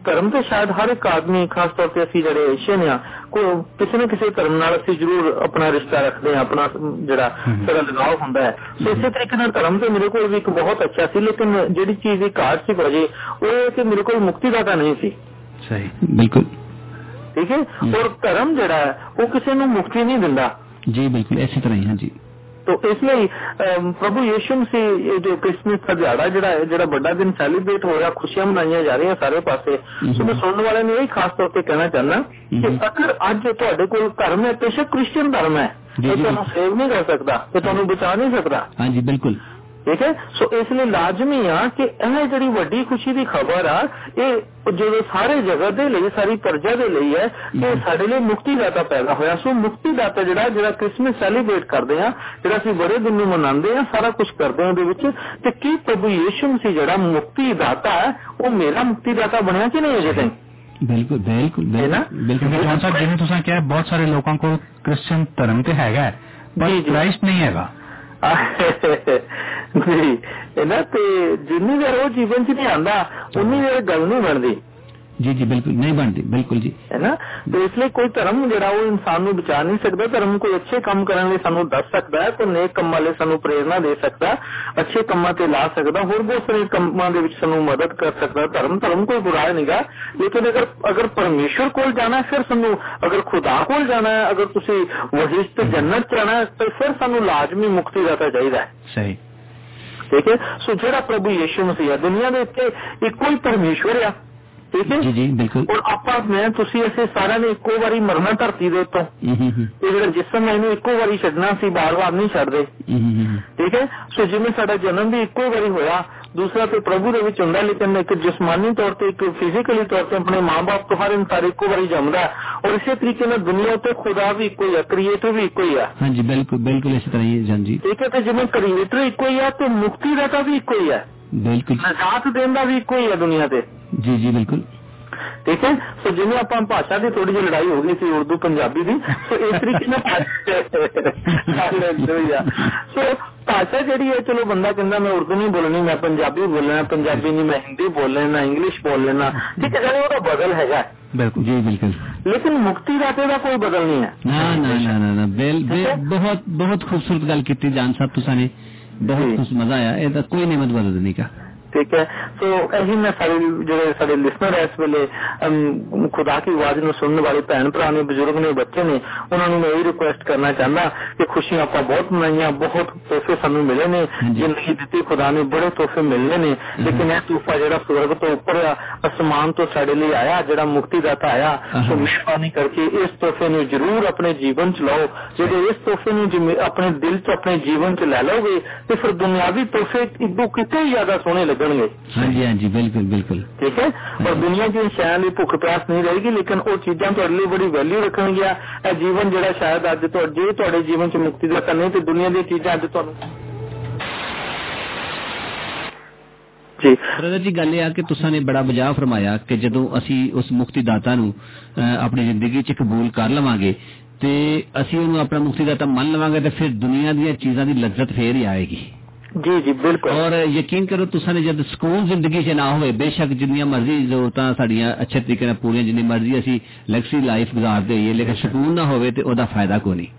ਧਰਮ ਤੇ ਸ਼ਾਇਦ ਹਰ ਇੱਕ ਆਦਮੀ ਖਾਸ ਤੌਰ ਤੇ ਅਸੀਂ ਜਿਹੜੇ ਏਸ਼ੀਅਨ ਆ ਕੋ ਕਿਸੇ ਨਾ ਕਿਸੇ ਧਰਮ ਨਾਲ ਅਸੀਂ ਜ਼ਰੂਰ ਆਪਣਾ ਰਿਸ਼ਤਾ ਰੱਖਦੇ ਹਾਂ ਆਪਣਾ ਜਿਹੜਾ ਸਾਡਾ ਲਗਾਵ ਹੁੰਦਾ ਹੈ। ਸੋ ਇਸੇ ਤਰੀਕੇ ਨਾਲ ਧਰਮ ਤੇ ਮੇਰੇ ਕੋਲ ਵੀ ਇੱਕ ਬਹੁਤ ਅੱਛਾ ਸੀ ਲੇਕਿਨ ਜਿਹੜੀ ਚੀਜ਼ ਦੀ ਘਾਟ ਸੀ ਭਾਜੀ ਉਹ ਕਿ ਮੇਰੇ ਕੋਲ ਮੁਕਤੀ ਦਾਤਾ ਨਹੀਂ ਸੀ। ਸਹੀ ਬਿਲਕੁਲ। ਠੀਕ ਹੈ? ਔਰ ਧਰਮ ਜਿਹੜਾ ਹੈ ਉਹ ਕਿਸੇ ਨੂੰ ਮੁਕਤੀ ਨਹੀਂ ਦਿੰਦਾ। ਜੀ ਬਿਲਕੁਲ ਇਸੇ ਤਰ੍ਹਾਂ ਹੀ ਹਾਂਜੀ। ਤੋ ਇਸ ਲਈ ਪ੍ਰਭੂ ਯਿਸੂ ਮਸੀਹ ਜੋ ਕ੍ਰਿਸਮਸ ਦਾ ਦਿਹਾੜਾ ਜਿਹੜਾ ਹੈ ਜਿਹੜਾ ਵੱਡਾ ਦਿਨ ਸੈਲੀਬ੍ਰੇਟ ਹੋ ਰਿਹਾ ਖੁਸ਼ੀਆਂ ਮਨਾਈਆਂ ਜਾ ਰਹੀਆਂ ਸਾਰੇ ਪਾਸੇ ਸੋ ਮੈਂ ਸੁਣਨ ਵਾਲਿਆਂ ਨੂੰ ਇਹ ਖਾਸ ਤੌਰ ਤੇ ਕਹਿਣਾ ਚਾਹੁੰਦਾ ਕਿ। ਅਗਰ ਅੱਜ ਤੁਹਾਡੇ ਕੋਲ ਧਰਮ ਹੈ ਬੇਸ਼ੱਕ ਕ੍ਰਿਸਚੀਅਨ ਧਰਮ ਹੈ ਇਹ। ਤੁਹਾਨੂੰ ਸੇਵ ਨਹੀਂ ਕਰ ਸਕਦਾ ਇਹ ਤੁਹਾਨੂੰ ਬਚਾ ਨਹੀਂ ਸਕਦਾ ਹਾਂਜੀ ਬਿਲਕੁਲ ਠੀਕ ਹੈ? ਸੋ ਇਸ ਲਈ ਲਾਜ਼ਮੀ ਆ ਕਿ ਇਹ ਜਿਹੜੀ ਵੱਡੀ ਖੁਸ਼ੀ ਦੀ ਖਬਰ ਆ ਇਹ ਜਦੋਂ ਸਾਰੇ ਜਗਤ ਦੇ ਲਈ ਸਾਰੀ ਪ੍ਰਜਾ ਦੇ ਲਈ ਹੈ ਕਿ ਸਾਡੇ ਲਈ ਮੁਕਤੀ ਦਾਤਾ ਪੈਦਾ ਹੋਇਆ। ਸੋ ਮੁਕਤੀ ਦਾਤਾ ਜਿਹੜਾ ਜਿਹੜਾ ਕ੍ਰਿਸਮਸ ਸੈਲੀਬ੍ਰੇਟ ਕਰਦੇ ਆ ਜਿਹੜਾ ਅਸੀਂ ਬੜੇ ਦਿਨ ਨੂੰ ਮਨਾਉਂਦੇ ਆ ਸਾਰਾ ਕੁਝ ਕਰਦੇ ਆ ਉਹਦੇ ਵਿੱਚ। ਤੇ ਕੀ ਪ੍ਰਭੂ ਯੀਸ਼ੂ ਮਸੀਹ ਜਿਹੜਾ ਮੁਕਤੀ ਦਾਤਾ ਹੈ ਉਹ ਮੇਰਾ ਮੁਕਤੀ ਦਾਤਾ ਬਣਿਆ ਕਿ ਨਹੀਂ ਅਜੇ ਤਾਈਂ ਬਿਲਕੁਲ? ਬਿਲਕੁਲ ਕਿਉਂਕਿ ਜੌਨ ਸਾਹਿਬ ਜਿਵੇਂ ਤੁਸੀਂ ਕਿਹਾ ਬਹੁਤ ਸਾਰੇ ਲੋਕਾਂ ਕੋਲ ਕ੍ਰਿਸਚੀਅਨ ਧਰਮ ਤੇ ਹੈਗਾ ਪਰ। ਕ੍ਰਾਈਸਟ ਨਹੀਂ ਹੈਗਾ। ਜੀ ਇਹਨਾਂ ਤੇ ਜਿੰਨੀ ਦੇਰ ਉਹ ਜੀਵਨ ਚ ਨਹੀਂ ਆਂਦਾ ਉਨੀ ਦੇਰ ਗੱਲ ਨਹੀਂ ਬਣਦੀ। ਜੀ ਜੀ ਬਿਲਕੁਲ ਨਹੀਂ ਬਣਦੀ ਬਿਲਕੁਲ ਜੀ। ਹੈ ਨਾ? ਤੇ ਇਸ ਲਈ ਕੋਈ ਧਰਮ ਜਿਹੜਾ ਉਹ ਇਨਸਾਨ ਨੂੰ ਬਚਾ ਨਹੀਂ ਸਕਦਾ ਧਰਮ ਕੋਈ ਅੱਛੇ ਕੰਮ ਕਰਨ ਲਈ ਸਾਨੂੰ ਦੱਸ ਸਕਦਾ ਹੈ ਕੋਈ ਨੇਕ ਕੰਮਾਂ ਲਈ ਸਾਨੂੰ ਪ੍ਰੇਰਣਾ ਦੇ ਸਕਦਾ ਅੱਛੇ ਕੰਮਾਂ ਤੇ ਲਾ ਸਕਦਾ ਹੋਰ ਬਹੁਤ ਸਾਰੇ ਕੰਮਾਂ ਦੇ ਵਿੱਚ ਸਾਨੂੰ ਮਦਦ ਕਰ ਸਕਦਾ ਧਰਮ ਧਰਮ ਕੋਈ ਬੁਰਾ ਨਹੀਂਗਾ ਲੇਕਿਨ ਅਗਰ ਅਗਰ ਪਰਮੇਸ਼ਰ ਕੋਲ ਜਾਣਾ ਫਿਰ ਸਾਨੂੰ ਅਗਰ ਖੁਦਾ ਕੋਲ ਜਾਣਾ ਹੈ ਅਗਰ ਤੁਸੀਂ ਵਹਿਸ਼ ਤੇ ਜੰਨਤ ਜਾਣਾ ਹੈ ਤਾਂ ਫਿਰ ਸਾਨੂੰ ਲਾਜ਼ਮੀ ਮੁਕਤੀ ਦਾਤਾ ਚਾਹੀਦਾ ਹੈ। ਸਹੀ। ਠੀਕ ਹੈ ਸੋ ਜਿਹੜਾ ਪ੍ਰਭੂ ਯਿਸੂ ਮਸੀਹ ਹੈ ਦੁਨੀਆ ਦੇ ਉੱਤੇ ਇੱਕੋ ਹੀ ਪਰਮੇਸ਼ਵਰ ਆ ਠੀਕ ਹੈ ਜੀ ਜੀ ਬਿਲਕੁਲ ਔਰ ਆਪਾਂ ਮੈਂ ਤੁਸੀਂ ਅਸੀਂ ਸਾਰਿਆਂ ਨੇ ਇੱਕੋ ਵਾਰੀ ਮਰਨਾ ਧਰਤੀ ਦੇ ਉੱਤੋਂ ਇਹ ਜਿਹੜਾ ਜਿਸਮ ਹੈ ਇਹਨੂੰ ਇੱਕੋ ਵਾਰੀ ਛੱਡਣਾ ਸੀ ਬਾਰ-ਬਾਰ ਨਹੀਂ ਛੱਡਦੇ। ਠੀਕ ਹੈ ਸੋ ਜਿਵੇਂ ਸਾਡਾ ਜਨਮ ਵੀ ਇੱਕੋ ਵਾਰੀ ਹੋਇਆ ਦੂਸਰਾ ਤੇ ਪ੍ਰਭੂ ਦੇ ਵਿੱਚ ਹੁੰਦਾ ਲੇਕਿਨ ਇੱਕ ਜਿਸਮਾਨੀ ਤੌਰ ਤੇ ਇੱਕ ਫਿਜ਼ੀਕਲੀ ਤੌਰ ਤੇ ਆਪਣੇ ਮਾਪੇ ਤੋਂ ਹਰ ਇਨਸਾਨ ਇੱਕੋ ਵਾਰੀ ਜੰਮਦਾ। ਔਰ ਇਸੇ ਤਰੀਕੇ ਨਾਲ ਦੁਨੀਆ ਤੇ ਖੁਦਾ ਵੀ ਇੱਕੋ ਹੀ ਹੈ ਕ੍ਰੀਏਟਰ ਵੀ ਇੱਕੋ ਹੀ ਹੈ। ਹਾਂਜੀ ਬਿਲਕੁਲ ਬਿਲਕੁਲ ਇਸੇ ਤਰ੍ਹਾਂ ਹੀ ਹੈ ਜੀ ਠੀਕ ਹੈ ਤੇ ਜਿਵੇਂ ਕ੍ਰੀਏਟਰ ਇੱਕੋ ਹੀ ਹੈ ਤੇ ਮੁਕਤੀ ਦਾਤਾ ਵੀ ਇੱਕੋ ਹੀ ਹੈ। ਬਿਲਕੁਲ। ਨਜਾਤ ਦੇਣ ਦਾ ਵੀ ਇੱਕੋ ਹੀ ਹੈ ਦੁਨੀਆ ਤੇ। ਜੀ ਜੀ ਬਿਲਕੁਲ। ਠੀਕ ਹੈ? ਸੋ ਜਿਵੇਂ ਆਪਾਂ ਭਾਸ਼ਾ ਦੀ ਥੋੜੀ ਜਿਹੀ ਲੜਾਈ ਹੋ ਗਈ ਸੀ ਉਰਦੂ ਪੰਜਾਬੀ ਦੀ ਸੋ ਇਸ ਤਰੀਕੇ ਨਾਲ [LAUGHS] ਸੋ ਭਾਸ਼ਾ ਜਿਹੜੀ ਹੈ ਚਲੋ ਬੰਦਾ ਕਹਿੰਦਾ ਮੈਂ ਉਰਦੂ ਨਹੀਂ ਬੋਲਣੀ ਮੈਂ ਪੰਜਾਬੀ ਬੋਲਣਾ ਪੰਜਾਬੀ ਨਹੀਂ ਮੈਂ ਹਿੰਦੀ ਬੋਲ ਲੈਣਾ ਇੰਗਲਿਸ਼ ਬੋਲ ਲੈਣਾ ਠੀਕ ਹੈ ਉਹਦਾ ਬਦਲ ਹੈਗਾ। بالکل جی بالکل لیکن مکتی راتے کا کوئی بدل نہیں ہے نا نا نا بل بہت بہت خوبصورت گل کی جان صاحب تسا نے بہت مزہ آیا کوئی نعمت بدل نہیں کا ٹھیک ہے۔ سو یہی میں سارے جو سارے لسنر ہے اس ویلے خدا کی آواز نو سننے والے بھن بھرا نے بزرگ نے بچے نے انہوں نے میں یہی ریکویسٹ کرنا چاہتا کہ خوشیاں آپ بہت منائی بہت تحفے سامنے ملے نے۔ جی۔ زندگی دیتی خدا نے بڑے تحفے ملنے نے۔ لیکن یہ تحفہ جہاں سورگ تو اوپر آسمان تو سارے لیے آیا جہاں مکتی دتا آیا۔ ہاں۔ سو مہربانی کر کے اس تحفے نے ضرور اپنے جیون چ لو جی اس تحفے نے جی اپنے دل چ اپنے جیون چ لے لو گے تو پھر دنیاوی تحفے کتنے زیادہ سونے لگے ਲੱਗਣਗੇ। ਹਾਂਜੀ ਹਾਂਜੀ ਬਿਲਕੁਲ ਬਿਲਕੁਲ। ਠੀਕ ਹੈ? ਪਰ ਦੁਨੀਆ ਦੀ ਸ਼ਾਇਦ ਲਈ ਭੁੱਖ ਪਿਆਸ ਨਹੀਂ ਰਹੇਗੀ ਲੇਕਿਨ ਉਹ ਚੀਜ਼ਾਂ ਤੁਹਾਡੇ ਲਈ ਬੜੀ ਵੈਲਿਊ ਰੱਖਣਗੀਆਂ। ਇਹ ਜੀਵਨ ਜਿਹੜਾ ਸ਼ਾਇਦ ਅੱਜ ਤੁਹਾਡੇ ਤੁਹਾਡੇ ਜੀਵਨ ਚ ਮੁਕਤੀ ਦਾ ਕਰਨੀ ਤੇ ਦੁਨੀਆ ਦੀਆਂ ਚੀਜ਼ਾਂ ਅੱਜ ਤੁਹਾਨੂੰ ਜੀ। ਬ੍ਰਦਰ ਜੀ ਗੱਲ ਇਹ ਆ ਕਿ ਤੁਸਾਂ ਨੇ ਬੜਾ ਬਜਾ ਫਰਮਾਇਆ ਕਿ ਜਦੋਂ ਅਸੀਂ ਉਸ ਮੁਕਤੀ ਦਾਤਾ ਨੂੰ ਆਪਣੀ ਜ਼ਿੰਦਗੀ 'ਚ ਕਬੂਲ ਕਰ ਲਵਾਂਗੇ ਤੇ ਅਸੀਂ ਉਹਨੂੰ ਆਪਣਾ ਮੁਕਤੀ ਦਾਤਾ ਮੰਨ ਲਵਾਂਗੇ ਤੇ ਫਿਰ ਦੁਨੀਆ ਦੀਆਂ ਚੀਜ਼ਾਂ ਦੀ ਲੱਜ਼ਤ ਫੇਰ ਹੀ ਆਏਗੀ। جی جی بالکل۔ اور یقین کرو تو سارے جد سکون زندگی سے نہ ہوئے بے شک جنیا مرضی ضرورت سڈیا اچھے طریقے نے پوری جنی مرضی اسی لگسی لائف گزار دے لیکن سکون نہ ہوئے تے او دا فائدہ کو نہیں۔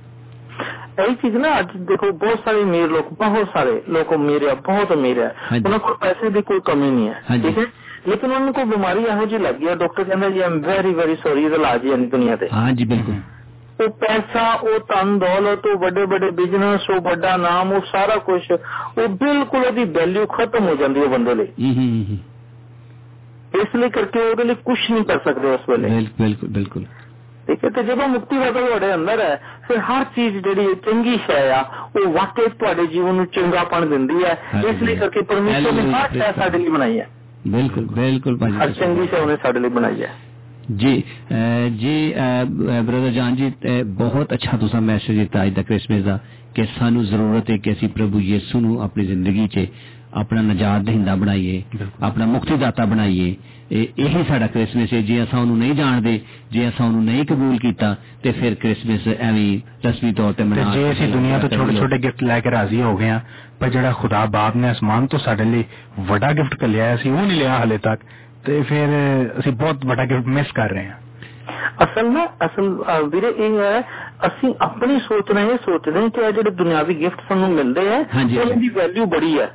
یہی چیز نا آج دیکھو بہت سارے امیر لوگ بہت سارے لوگ امیر ہے بہت امیر ہے ہاں جی۔ انہوں کو پیسے بھی کوئی کمی نہیں ہے ہاں جی۔ ٹھیک ہے؟ لیکن ان کو بیماری یہ جی لگی ہے ڈاکٹر کہنا جی ایم ویری ویری سوری علاج ہے دنیا سے ہاں جی بالکل۔ ਉਹ ਪੈਸਾ ਉਹ ਧਨ ਦੌਲਤ ਉਹ ਵੱਡੇ ਵੱਡੇ ਬਿਜ਼ਨਸ ਉਹ ਵੱਡਾ ਨਾਮ ਉਹ ਸਾਰਾ ਕੁਝ ਉਹ ਬਿਲਕੁਲ ਉਹਦੀ ਵੈਲਿਊ ਖਤਮ ਹੋ ਜਾਂਦੀ ਹੈ ਬੰਦੇ ਲਈ। ਇਸ ਲਈ ਕਰਕੇ ਉਹਦੇ ਲਈ ਕੁਝ ਨਹੀਂ ਕਰ ਸਕਦੇ ਉਸ ਵੇਲੇ। ਬਿਲ- ਬਿਲਕੁਲ ਬਿਲਕੁਲ। ਠੀਕ ਹੈ ਤੇ ਜਦੋਂ ਮੁਕਤੀ ਦਾਤਾ ਤੁਹਾਡੇ ਅੰਦਰ ਹੈ ਫਿਰ ਹਰ ਚੀਜ਼ ਜਿਹੜੀ ਚੰਗੀ ਸ਼ੈ ਆ ਉਹ ਵਾਕਈ ਤੁਹਾਡੇ ਜੀਵਨ ਨੂੰ ਚੰਗਾਪਣ ਦਿੰਦੀ ਹੈ। ਇਸ ਲਈ ਕਰਕੇ ਪਰਮੇਸ਼ਰ ਨੇ ਹਰ ਸ਼ੈ ਸਾਡੇ ਲਈ ਬਣਾਈ ਹੈ। ਬਿਲਕੁਲ ਬਿਲਕੁਲ ਹਰ ਭਾਜੀ ਚੰਗੀ ਸ਼ੈ ਉਹਨੇ ਸਾਡੇ ਲਈ ਬਣਾਈ ਹੈ। جی جی بردر جان جی بہت اچھا تسا میسج دیتا اج تک اس میزا کہ سانو ضرورت ہے کہ اسی پربھو یسوع نو اپنی زندگی چ اپنا نجات دہندہ بنائیے اپنا مکتی داتا بنائیے۔ یہی ساڈا کرسمس ہے۔ جی اسا نہیں جان دے جی اسا اونوں نہیں قبول کیتا تے پھر کرسمس ایویں رسمی طور تے منا جی اسی دنیا تو چھوٹے چھوٹے گفٹ لے کے راضی ہو گئے ہیں پر جڑا خدا باپ نے آسمان تو ساڈے لیے بڑا گفٹ کر لیا سی وہ نہیں لیا ہلے تک۔ ਤੇ ਫਿਰ ਅਸੀਂ ਬਹੁਤ ਵੱਡਾ ਗਿਫਟ ਮਿਸ ਕਰ ਰਹੇ ਹਾਂ। ਅਸਲ ਨਾ ਅਸਲ ਵੀਰੇ ਇਹ ਹੈ ਅਸੀਂ ਆਪਣੀ ਸੋਚ ਇਹ ਸੋਚਦੇ ਹਾਂ ਕਿ ਇਹ ਜਿਹੜੇ ਦੁਨਿਆਵੀ ਗਿਫਟ ਸਾਨੂੰ ਮਿਲਦੇ ਆ ਉਹਨਾਂ ਦੀ ਵੈਲਿਊ ਬੜੀ ਹੈ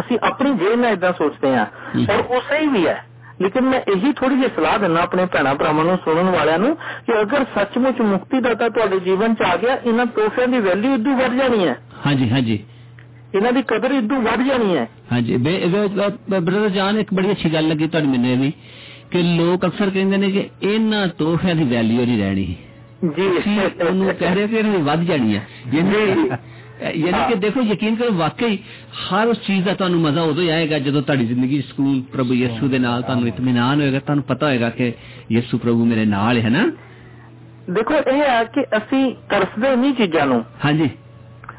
ਅਸੀਂ ਆਪਣੀ ਜੇਬ ਨਾਲ ਇਦਾਂ ਸੋਚਦੇ ਹਾਂ। ਔਰ ਉਹ ਸਹੀ ਵੀ ਹੈ। ਲੇਕਿਨ ਮੈਂ ਇਹੀ ਥੋੜੀ ਜਿਹੀ ਸਲਾਹ ਦਿੰਦਾ ਆਪਣੇ ਭੈਣਾਂ ਭਰਾਵਾਂ ਨੂੰ ਸੁਣਨ ਵਾਲਿਆਂ ਨੂੰ ਕਿ ਅਗਰ ਸੱਚਮੁੱਚ ਮੁਕਤੀ ਦਾਤਾ ਤੁਹਾਡੇ ਜੀਵਨ ਚ ਆ ਗਿਆ ਇਹਨਾਂ ਤੋਹਫਿਆਂ ਦੀ ਵੈਲਿਊ ਇਦੋਂ ਵੱਧ ਜਾਣੀ ਹੈ। ਹਾਂਜੀ ਹਾਂਜੀ। ਇਹਨਾਂ ਦੀ ਕਦਰ ਇਦੋਂ ਵੱਧ ਜਾਣੀ ਹੈ। ਹਾਂਜੀ ਬ੍ਰਦਰ ਜਾਨ ਇੱਕ ਬੜੀ ਅੱਛੀ ਗੱਲ ਲੱਗੀ ਤੁਹਾਨੂੰ ਮੈਨੂੰ ਵੀ ਕਿ ਲੋਕ ਅਕਸਰ ਕਹਿੰਦੇ ਨੇ ਕਿ ਇਹਨਾਂ ਤੋਹਫਿਆਂ ਦੀ ਵੈਲਿਊ ਨਹੀਂ ਰਹਿਣੀ। ਜੀ। ਉਹਨੂੰ ਕਹਿ ਰਹੇ ਕਿ ਇਹਨਾਂ ਵੱਧ ਜਾਣੀ ਹੈ। ਯਾਨੀ ਯਾਨੀ ਕਿ ਦੇਖੋ ਯਕੀਨ ਕਰੋ ਵਾਕਈ ਹਰ ਉਸ ਚੀਜ਼ ਦਾ ਤੁਹਾਨੂੰ ਮਜ਼ਾ ਉਦੋਂ ਆਏਗਾ ਜਦੋਂ ਤੁਹਾਡੀ ਜ਼ਿੰਦਗੀ ਸਕੂਨ ਪ੍ਰਭੂ ਯਿਸੂ ਦੇ ਨਾਲ ਤੁਹਾਨੂੰ ਇਤਮੀਨਾਨ ਹੋਏਗਾ ਤੁਹਾਨੂੰ ਪਤਾ ਹੋਏਗਾ ਕਿ ਯਿਸੂ ਪ੍ਰਭੂ ਮੇਰੇ ਨਾਲ ਹੈ ਨਾ। ਦੇਖੋ ਇਹ ਹੈ ਕਿ ਅਸੀਂ ਤਰਸਦੇ ਨਹੀਂ ਚੀਜ਼ਾਂ ਨੂੰ। ਹਾਂਜੀ।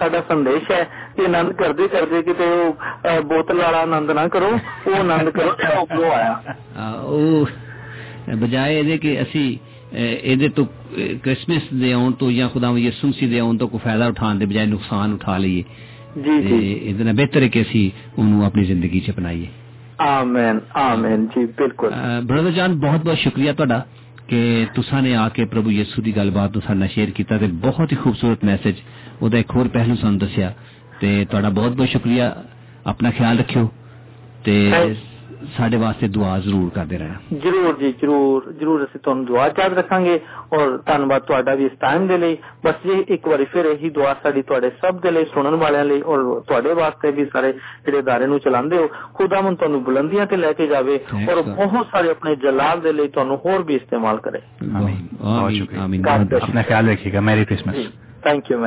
بالکل بالکل جس طرح سڈا سندیش ہے کہ آنند کرتے کرتے کتنے بوتل والا آنند نہ کرو وہ آنند کرو آیا بجائے یہ کہ اسی تو کرسمس دے آن تو یا خدا یسو مسیح دے آن تو کوئی فائدہ اٹھان دے بجائے نقصان اٹھا لیے بہتر ہے کہ اسی انہوں اپنی زندگی چ اپنائیے آمین آمین بالکل برادر جان بہت بہت شکریہ تہاڈا کہ تسا نے آ کے پربھو یسو دی گل بات سارے شیئر کیتا تے بہت ہی خوبصورت میسج وہ ایک اور پہلو سن دسیا تے تہاڈا بہت بہت شکریہ اپنا خیال رکھیو تے سڈے واسطے دعا ضرور کرتے رہنا ضرور جی ضرور ضرور اسی تو دعا یاد رکھا گے اور تنواد تا بھی اس ٹائم دے لئی بس جی ایک بار پھر یہی دعا ساری تے سب دے لئی سنن والے اور تے واسطے بھی سارے جڑے ادارے نو چلا ہو خدا من تمہیں بلندیاں تے لے کے جاوے اور بہت سارے اپنے جلال دے لئی تمہیں ہور بھی استعمال کرے اپنا خیال رکھیے گا میری کرسمس تھینک یو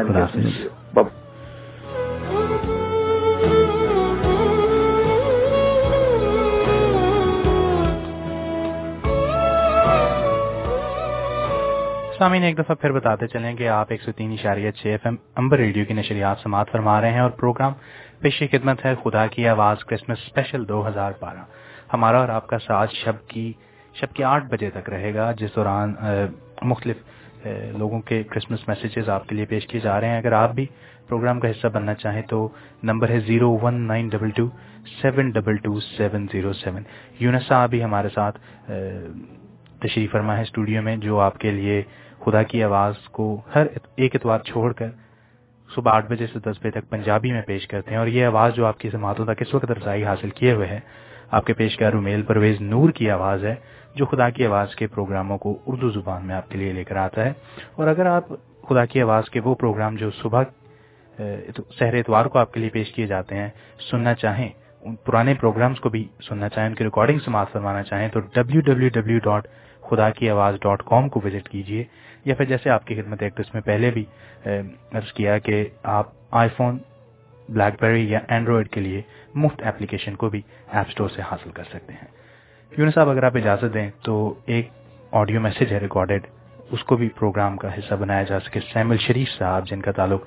سامعین ایک دفعہ پھر بتاتے چلیں کہ آپ ایک سو تین اشاریہ چھ ایف ایم امبر ریڈیو کی نشریات سماعت فرما رہے ہیں اور پروگرام پیشی خدمت ہے خدا کی آواز کرسمس اسپیشل دو ہزار بارہ۔ ہمارا اور آپ کا ساتھ شب کی شب کے آٹھ بجے تک رہے گا جس دوران مختلف لوگوں کے کرسمس میسیجز آپ کے لیے پیش کیے جا رہے ہیں۔ اگر آپ بھی پروگرام کا حصہ بننا چاہیں تو نمبر ہے zero one nine double two, seven double two, seven zero seven. یونسا ابھی ہمارے ساتھ تشریف فرما ہے اسٹوڈیو میں، جو آپ کے لیے خدا کی آواز کو ہر ایک اتوار چھوڑ کر صبح آٹھ بجے سے دس بجے تک پنجابی میں پیش کرتے ہیں۔ اور یہ آواز جو آپ کی سماعتوں تک اس وقت رسائی حاصل کیے ہوئے ہے آپ کے پیشکار رومیل پرویز نور کی آواز ہے۔ جو خدا کی آواز کے پروگراموں کو اردو زبان میں آپ کے لیے لے کر آتا ہے اور اگر آپ خدا کی آواز کے وہ پروگرام جو صبح سحر اتوار کو آپ کے لیے پیش کیے جاتے ہیں، سننا چاہیں، ان پرانے پروگرامز کو بھی سننا چاہیں، ان کی ریکارڈنگ سماعت فرمانا چاہیں، تو ڈبلو ڈبلو ڈبلو ڈاٹ خدا کی آواز ڈاٹ کام کو وزٹ کیجیے، یا پھر جیسے آپ کی خدمت ایک میں پہلے بھی عرض کیا کہ آپ آئی فون بلیک بیری یا اینڈرائڈ کے لیے مفت اپلیکیشن کو بھی ایپ اسٹور سے حاصل کر سکتے ہیں۔ یونس صاحب اگر آپ اجازت دیں تو ایک آڈیو میسج ہے ریکارڈیڈ اس کو بھی پروگرام کا حصہ بنایا جا سکے۔ سیمل شریف صاحب جن کا تعلق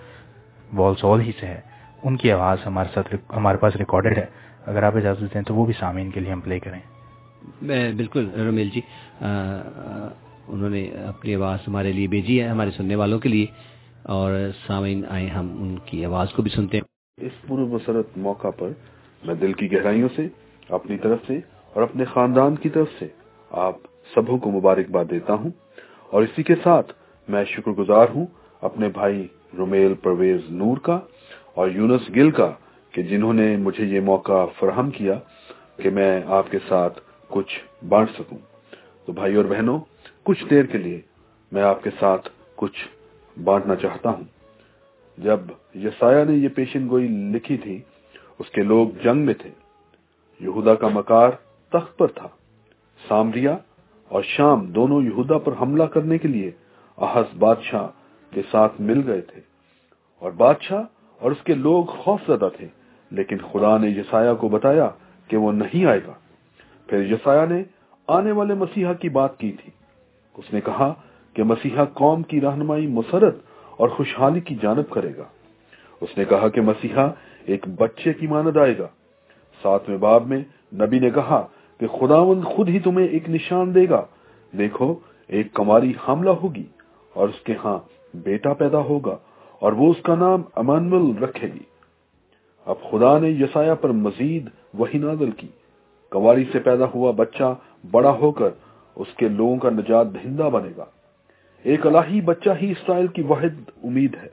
وال سول ہی سے ہے ان کی آواز ہمارے ساتھ ہمارے پاس ریکارڈیڈ ہے۔ اگر آپ اجازت دیں تو وہ بھی سامعین کے لیے ہم پلے کریں۔ بالکل رمیل جی انہوں نے اپنی آواز ہمارے لیے بھیجی ہے ہمارے سننے والوں کے لیے اور سامعین آئے ہم ان کی آواز کو بھی سنتے ہیں۔ اس پورے مسرت موقع پر میں دل کی گہرائیوں سے اپنی طرف سے اور اپنے خاندان کی طرف سے آپ سبوں کو مبارکباد دیتا ہوں۔ اور اسی کے ساتھ میں شکر گزار ہوں اپنے بھائی رومیل پرویز نور کا اور یونس گل کا کہ جنہوں نے مجھے یہ موقع فراہم کیا کہ میں آپ کے ساتھ کچھ بانٹ سکوں۔ تو بھائی اور بہنوں، کچھ دیر کے لیے میں آپ کے ساتھ کچھ بانٹنا چاہتا ہوں۔ جب یسایہ نے یہ پیشن گوئی لکھی تھی، اس کے لوگ جنگ میں تھے۔ یہودا کا مکار تخت پر تھا۔ سامریا اور شام دونوں یہودا پر حملہ کرنے کے لیے احس بادشاہ کے ساتھ مل گئے تھے۔ اور بادشاہ اور اس کے لوگ خوف زدہ تھے، لیکن خدا نے یسایہ کو بتایا کہ وہ نہیں آئے گا۔ پھر یسایہ نے آنے والے مسیحا کی بات کی تھی۔ اس نے کہا کہ مسیحا قوم کی رہنمائی مسرت اور خوشحالی کی جانب کرے گا۔ اس نے کہا کہ مسیحا ایک بچے کی ماند آئے گا۔ ساتویں باب میں نبی نے کہا کہ خداوند خود ہی تمہیں ایک نشان دے گا۔ دیکھو، ایک کماری حاملہ ہوگی اور اس کے ہاں بیٹا پیدا ہوگا اور وہ اس کا نام امانول رکھے گی۔ اب خدا نے یسایہ پر مزید وہی نازل کی۔ کنواری سے پیدا ہوا بچہ بڑا ہو کر اس کے لوگوں کا نجات دہندہ بنے گا۔ ایک الہی بچہ ہی اسرائیل کی واحد امید ہے۔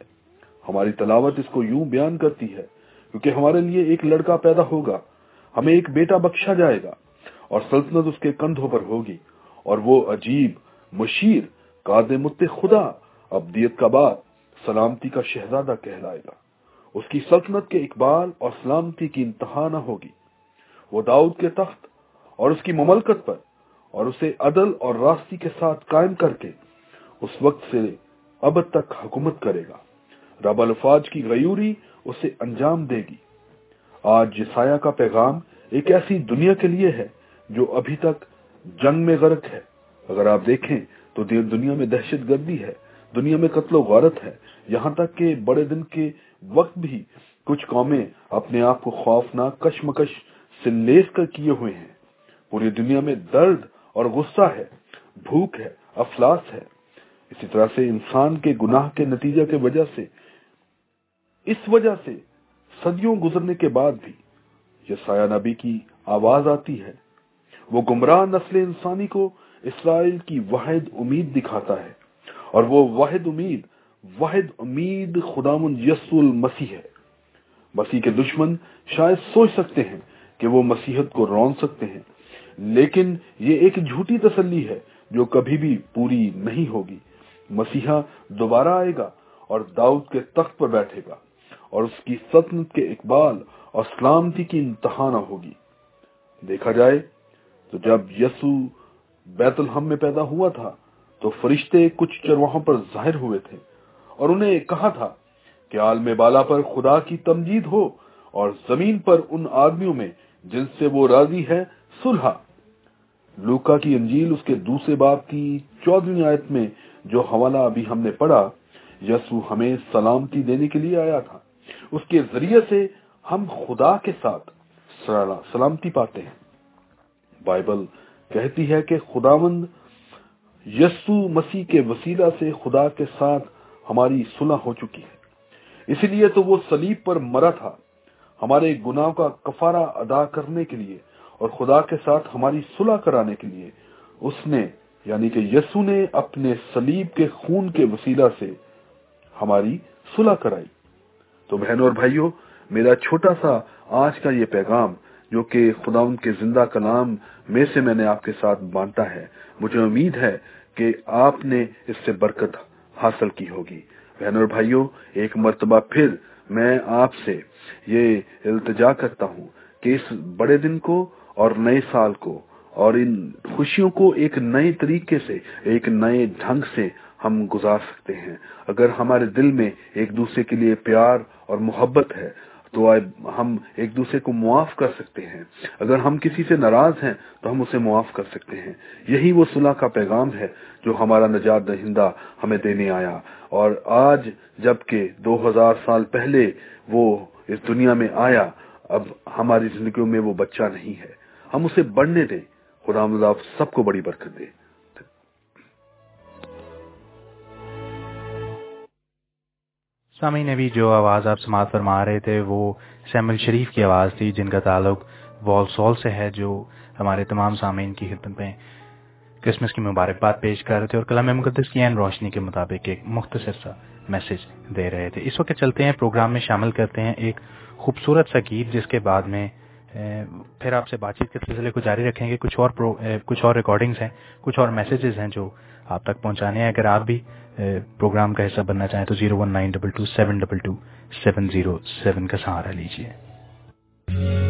ہماری تلاوت اس کو یوں بیان کرتی ہے، کیونکہ ہمارے لیے ایک لڑکا پیدا ہوگا، ہمیں ایک بیٹا بخشا جائے گا۔ اور سلطنت اس کے کندھوں پر ہوگی، اور وہ عجیب، مشیر مت خدا، ابدیت کا بعد سلامتی کا شہزادہ کہلائے گا۔ اس کی سلطنت کے اقبال اور سلامتی کی انتہا نہ ہوگی۔ وہ داؤد کے تخت اور اس کی مملکت پر، اور اسے عدل اور راستی کے ساتھ قائم کر کے اس وقت سے اب تک حکومت کرے گا۔ رب الفاظ کی غیوری اسے انجام دے گی۔ آج جسایا کا پیغام ایک ایسی دنیا کے لیے ہے جو ابھی تک جنگ میں غرق ہے۔ اگر آپ دیکھیں تو دنیا میں دہشت گردی ہے، دنیا میں قتل و غارت ہے۔ یہاں تک کہ بڑے دن کے وقت بھی کچھ قومیں اپنے آپ کو خوفناک کشمکش سے لیس کر کیے ہوئے ہیں۔ پوری دنیا میں درد اور غصہ ہے، بھوک ہے، افلاس ہے۔ اسی طرح سے انسان کے گناہ کے نتیجہ کے وجہ سے، اس وجہ سے صدیوں گزرنے کے بعد بھی یہ سایہ نبی کی آواز آتی ہے۔ وہ گمراہ نسل انسانی کو اسرائیل کی واحد امید دکھاتا ہے اور وہ واحد امید واحد امید خدامن یسو المسیح ہے۔ مسیح کے دشمن شاید سوچ سکتے ہیں کہ وہ مسیحت کو رون سکتے ہیں، لیکن یہ ایک جھوٹی تسلی ہے جو کبھی بھی پوری نہیں ہوگی۔ مسیحا دوبارہ آئے گا اور داؤد کے تخت پر بیٹھے گا اور اس کی سلطنت کے اقبال اور سلامتی کی انتہا نہ ہوگی۔ دیکھا جائے تو جب یسو بیت الحم میں پیدا ہوا تھا، تو فرشتے کچھ چرواہوں پر ظاہر ہوئے تھے اور انہیں کہا تھا کہ عالم بالا پر خدا کی تمجید ہو اور زمین پر ان آدمیوں میں جن سے وہ راضی ہے سلحا لوکا کی انجیل اس کے دوسرے باپ کی چودہویں آیت میں جو حوالہ ابھی ہم نے پڑھا، یسو ہمیں سلامتی دینے کے لیے آیا تھا۔ اس کے ذریعے سے ہم خدا کے ساتھ سلامتی پاتے ہیں۔ بائبل کہتی ہے کہ خداوند یسو مسیح کے وسیلہ سے خدا کے ساتھ ہماری صلح ہو چکی ہے۔ اسی لیے تو وہ سلیب پر مرا تھا۔ ہمارے گناہ کا کفارہ ادا کرنے کے لیے اور خدا کے ساتھ ہماری صلح کرانے کے لیے اس نے یعنی کہ یسو نے اپنے سلیب کے خون کے وسیلہ سے ہماری صلح کرائی۔ تو بہنوں اور بھائیوں، میرا چھوٹا سا آج کا یہ پیغام جو کہ خدا ان کے زندہ کلام میں سے میں نے آپ کے ساتھ بانٹا ہے۔ مجھے امید ہے کہ آپ نے اس سے برکت حاصل کی ہوگی۔ بہنوں اور بھائیوں، ایک مرتبہ پھر میں آپ سے یہ التجا کرتا ہوں کہ اس بڑے دن کو اور نئے سال کو اور ان خوشیوں کو ایک نئے طریقے سے، ایک نئے ڈھنگ سے ہم گزار سکتے ہیں۔ اگر ہمارے دل میں ایک دوسرے کے لیے پیار اور محبت ہے تو ہم ایک دوسرے کو معاف کر سکتے ہیں۔ اگر ہم کسی سے ناراض ہیں، تو ہم اسے معاف کر سکتے ہیں۔ یہی وہ صلاح کا پیغام ہے جو ہمارا نجات دہندہ ہمیں دینے آیا۔ اور آج جبکہ دو ہزار سال پہلے وہ اس دنیا میں آیا، اب ہماری زندگیوں میں وہ بچہ نہیں ہے۔ ہم اسے بڑھنے دیں۔ خدا مضاف سب کو بڑی برکت دے۔ سامعین، ابھی جو آواز آپ سماعت فرما رہے تھے، وہ سیمل شریف کی آواز تھی، جن کا تعلق وال سول سے ہے، جو ہمارے تمام سامعین کی خدمت میں کرسمس کی مبارکباد پیش کر رہے تھے اور کلام مقدس کی این روشنی کے مطابق ایک مختصر سا میسج دے رہے تھے۔ اس وقت چلتے ہیں، پروگرام میں شامل کرتے ہیں ایک خوبصورت سا گیت، جس کے بعد میں پھر آپ سے بات چیت کے سلسلے کو جاری رکھیں گے۔ کچھ اور کچھ اور ریکارڈنگز ہیں، کچھ اور میسیجز ہیں جو آپ تک پہنچانے ہیں۔ اگر آپ بھی پروگرام کا حصہ بننا چاہیں تو zero one nine double two seven double two seven zero seven کا سہارا لیجیے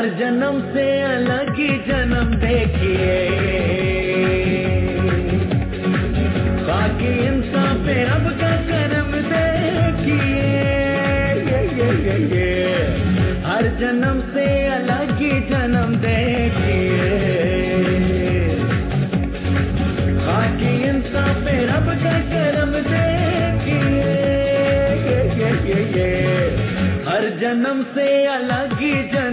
ہر جنم سے الگ ہی جنم دیکھیے۔ باقی انسان پہ رب کا کرم دیکھیے۔ ہر جنم سے الگ ہی جنم دیکھیے۔ باقی انسان پہ رب کا کرم دیکھیے۔ ہر جنم سے الگ ہی جنم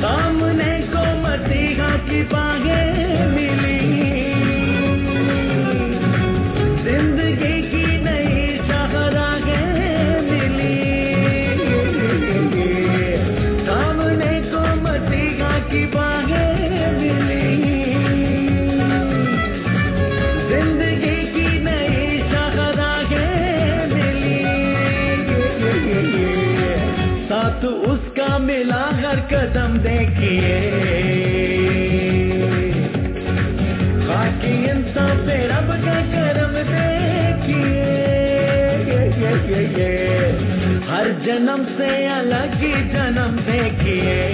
سامنے کو مسیحا کی باہیں قدم دیکھیے۔ باقی انسان پہ رب کا کرم دیکھیے۔ ہر جنم سے الگ ہی جنم دیکھیے۔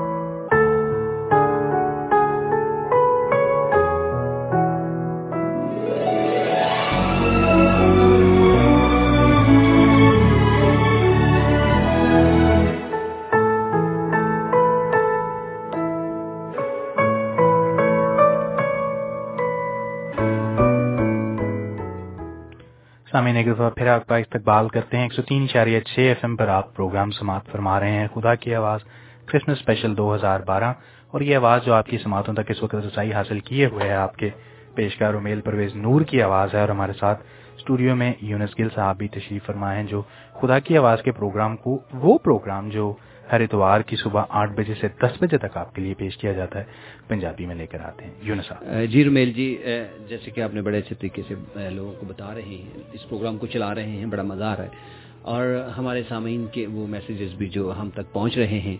سامعین ایک دفعہ پھر آپ کا استقبال کرتے ہیں۔ ایک سو تین اشاریہ چھ ایف ایم پر آپ پروگرام سماعت فرما رہے ہیں۔ خدا کی آواز۔ کرسمس اسپیشل دو ہزار بارہ۔ اور یہ آواز جو آپ کی سماعتوں تک اس وقت رسائی حاصل کیے ہوئے ہے آپ کے پیشکار امیل پرویز نور کی آواز ہے۔ اور ہمارے ساتھ اسٹوڈیو میں یونس گل صاحب بھی تشریف فرما ہیں، جو خدا کی آواز کے پروگرام کو وہ پروگرام جو ہر اتوار کی صبح آٹھ بجے سے دس بجے تک آپ کے لیے پیش کیا جاتا ہے۔ پنجابی میں لے کر آتے ہیں۔ یونسا جی رومیل جی جیسے کہ آپ نے بڑے اچھے طریقے سے لوگوں کو بتا رہے ہیں، اس پروگرام کو چلا رہے ہیں، بڑا مزہ آ رہا ہے۔ اور ہمارے سامعین کے وہ میسیجز بھی جو ہم تک پہنچ رہے ہیں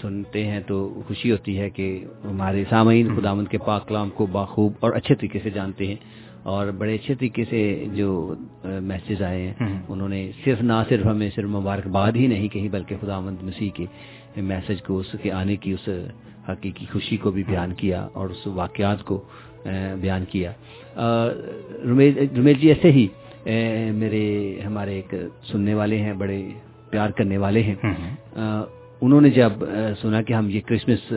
سنتے ہیں تو خوشی ہوتی ہے کہ ہمارے سامعین خدامند کے پاک کلام کو باخوب اور اچھے طریقے سے جانتے ہیں۔ اور بڑے اچھے طریقے سے جو میسیج آئے ہیں انہوں نے صرف نہ صرف ہمیں صرف مبارکباد ہی نہیں کہی بلکہ خدا مند مسیح کے میسج کو اس کے آنے کی اس حقیقی خوشی کو بھی بیان کیا اور اس واقعات کو بیان کیا۔ رمیش جی ایسے ہی میرے ہمارے ایک سننے والے ہیں بڑے پیار کرنے والے ہیں۔ انہوں نے جب سنا کہ ہم یہ کرسمس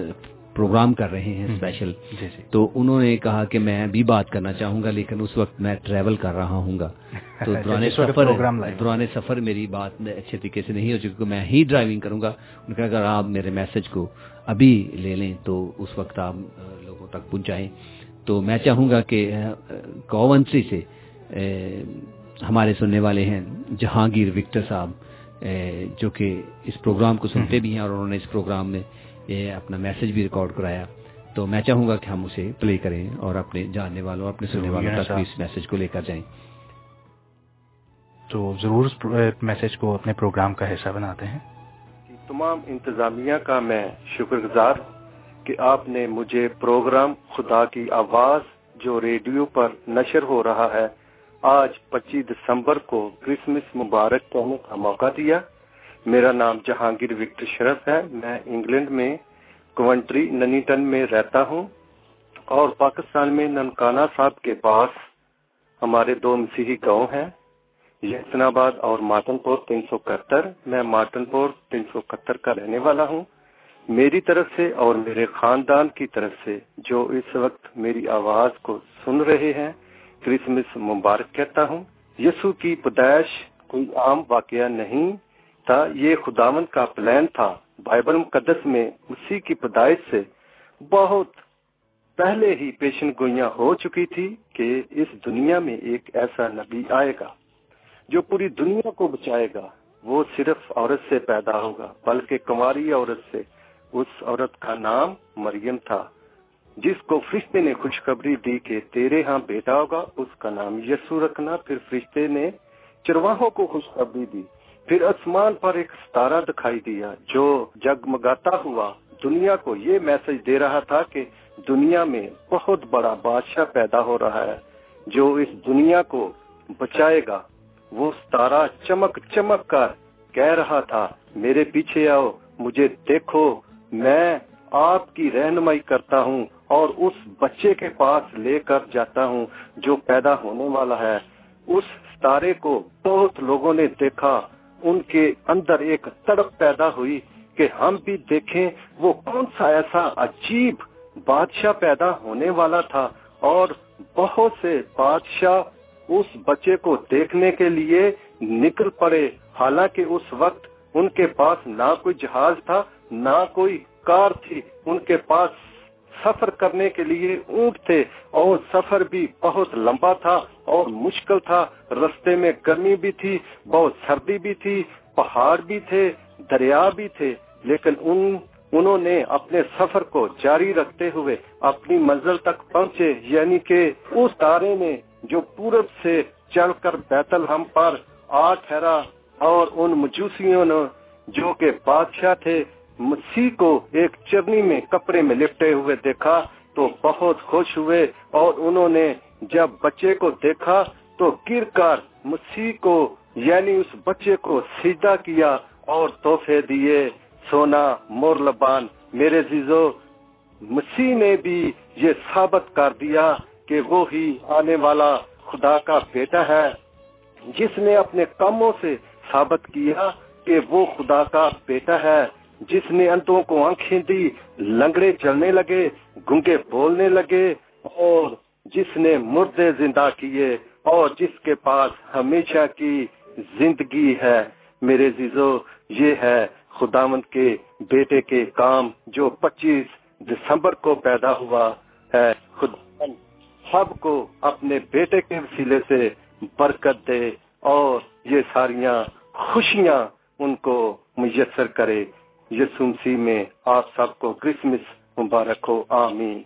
پروگرام کر رہے ہیں اسپیشل جی، جی۔ تو انہوں نے کہا کہ میں بھی بات کرنا چاہوں گا لیکن اس وقت میں ٹریول کر رہا ہوں گا۔ [LAUGHS] تو دوران سفر دوران سفر میری بات اچھے طریقے سے نہیں ہو چکی میں ہی ڈرائیونگ کروں گا۔ ان کا اگر آپ میرے میسج کو ابھی لے لیں تو اس وقت آپ لوگوں تک پہنچائیں۔ تو میں چاہوں گا کہ کوونسی سے ہمارے سننے والے ہیں جہانگیر وکٹر صاحب جو کہ اس پروگرام کو سنتے بھی ہیں اور انہوں نے اس پروگرام میں یہ اپنا میسج بھی ریکارڈ کرایا۔ تو میں چاہوں گا کہ ہم اسے پلے کریں اور اپنے جاننے والوں اپنے سننے والوں تک بھی اس میسج کو لے کر جائیں۔ تو ضرور میسج کو اپنے پروگرام کا حصہ بناتے ہیں۔ تمام انتظامیہ کا میں شکر گزار کہ آپ نے مجھے پروگرام خدا کی آواز جو ریڈیو پر نشر ہو رہا ہے آج پچیس دسمبر کو کرسمس مبارک کہنے کا موقع دیا۔ میرا نام جہانگیر وکٹر شرف ہے۔ میں انگلینڈ میں کوونٹری ننیٹن میں رہتا ہوں اور پاکستان میں ننکانہ صاحب کے پاس ہمارے دو مسیحی گاؤں ہیں۔ یہ آباد اور ماٹن پور تین سو اکہتر، میں ماٹن پور تین سو اکہتر کا رہنے والا ہوں۔ میری طرف سے اور میرے خاندان کی طرف سے جو اس وقت میری آواز کو سن رہے ہیں، کرسمس مبارک کہتا ہوں۔ یسو کی پیدائش کوئی عام واقعہ نہیں تھا، یہ خداون کا پلان تھا۔ بائبل مقدس میں اسی کی پیدائش سے بہت پہلے ہی پیشن گوئیاں ہو چکی تھی کہ اس دنیا میں ایک ایسا نبی آئے گا جو پوری دنیا کو بچائے گا۔ وہ صرف عورت سے پیدا ہوگا، بلکہ کماری عورت سے۔ اس عورت کا نام مریم تھا، جس کو فرشتے نے خوشخبری دی کہ تیرے ہاں بیٹا ہوگا، اس کا نام یسو رکھنا۔ پھر فرشتے نے چرواہوں کو خوشخبری دی۔ پھر آسمان پر ایک ستارہ دکھائی دیا جو جگمگاتا ہوا دنیا کو یہ میسج دے رہا تھا کہ دنیا میں بہت بڑا بادشاہ پیدا ہو رہا ہے، جو اس دنیا کو بچائے گا۔ وہ ستارہ چمک چمک کر کہہ رہا تھا، میرے پیچھے آؤ، مجھے دیکھو، میں آپ کی رہنمائی کرتا ہوں اور اس بچے کے پاس لے کر جاتا ہوں جو پیدا ہونے والا ہے۔ اس ستارے کو بہت لوگوں نے دیکھا۔ ان کے اندر ایک تڑپ پیدا ہوئی کہ ہم بھی دیکھیں وہ کون سا ایسا عجیب بادشاہ پیدا ہونے والا تھا اور بہت سے بادشاہ اس بچے کو دیکھنے کے لیے نکل پڑے۔ حالانکہ اس وقت ان کے پاس نہ کوئی جہاز تھا، نہ کوئی کار تھی۔ ان کے پاس سفر کرنے کے لیے اونٹ تھے اور سفر بھی بہت لمبا تھا اور مشکل تھا۔ رستے میں گرمی بھی تھی، بہت سردی بھی تھی، پہاڑ بھی تھے، دریا بھی تھے، لیکن ان، انہوں نے اپنے سفر کو جاری رکھتے ہوئے اپنی منزل تک پہنچے۔ یعنی کہ اس تارے نے جو پورب سے چل کر بیتل ہم پر آ ٹھہرا اور ان مجوسیوں نے، جو کہ بادشاہ تھے مسیح کو ایک چرنی میں کپڑے میں لپٹے ہوئے دیکھا تو بہت خوش ہوئے اور انہوں نے جب بچے کو دیکھا تو گر کر مسیح کو یعنی اس بچے کو سیدھا کیا اور تحفے دیے، سونا مور لبان، میرے زیزو مسیح نے بھی یہ ثابت کر دیا کہ وہ ہی آنے والا خدا کا بیٹا ہے، جس نے اپنے کاموں سے ثابت کیا کہ وہ خدا کا بیٹا ہے۔ جس نے انتوں کو آنکھیں دی، لنگڑے چلنے لگے، گنگے بولنے لگے، اور جس نے مردے زندہ کیے، اور جس کے پاس ہمیشہ کی زندگی ہے۔ میرے زیزو یہ ہے خداوند کے بیٹے کے کام جو پچیس دسمبر کو پیدا ہوا ہے۔ خدا سب کو اپنے بیٹے کے وسیلے سے برکت دے، اور یہ ساریاں خوشیاں ان کو میسر کرے۔ یسو میں آپ سب کو کرسمس مبارک ہو آمین۔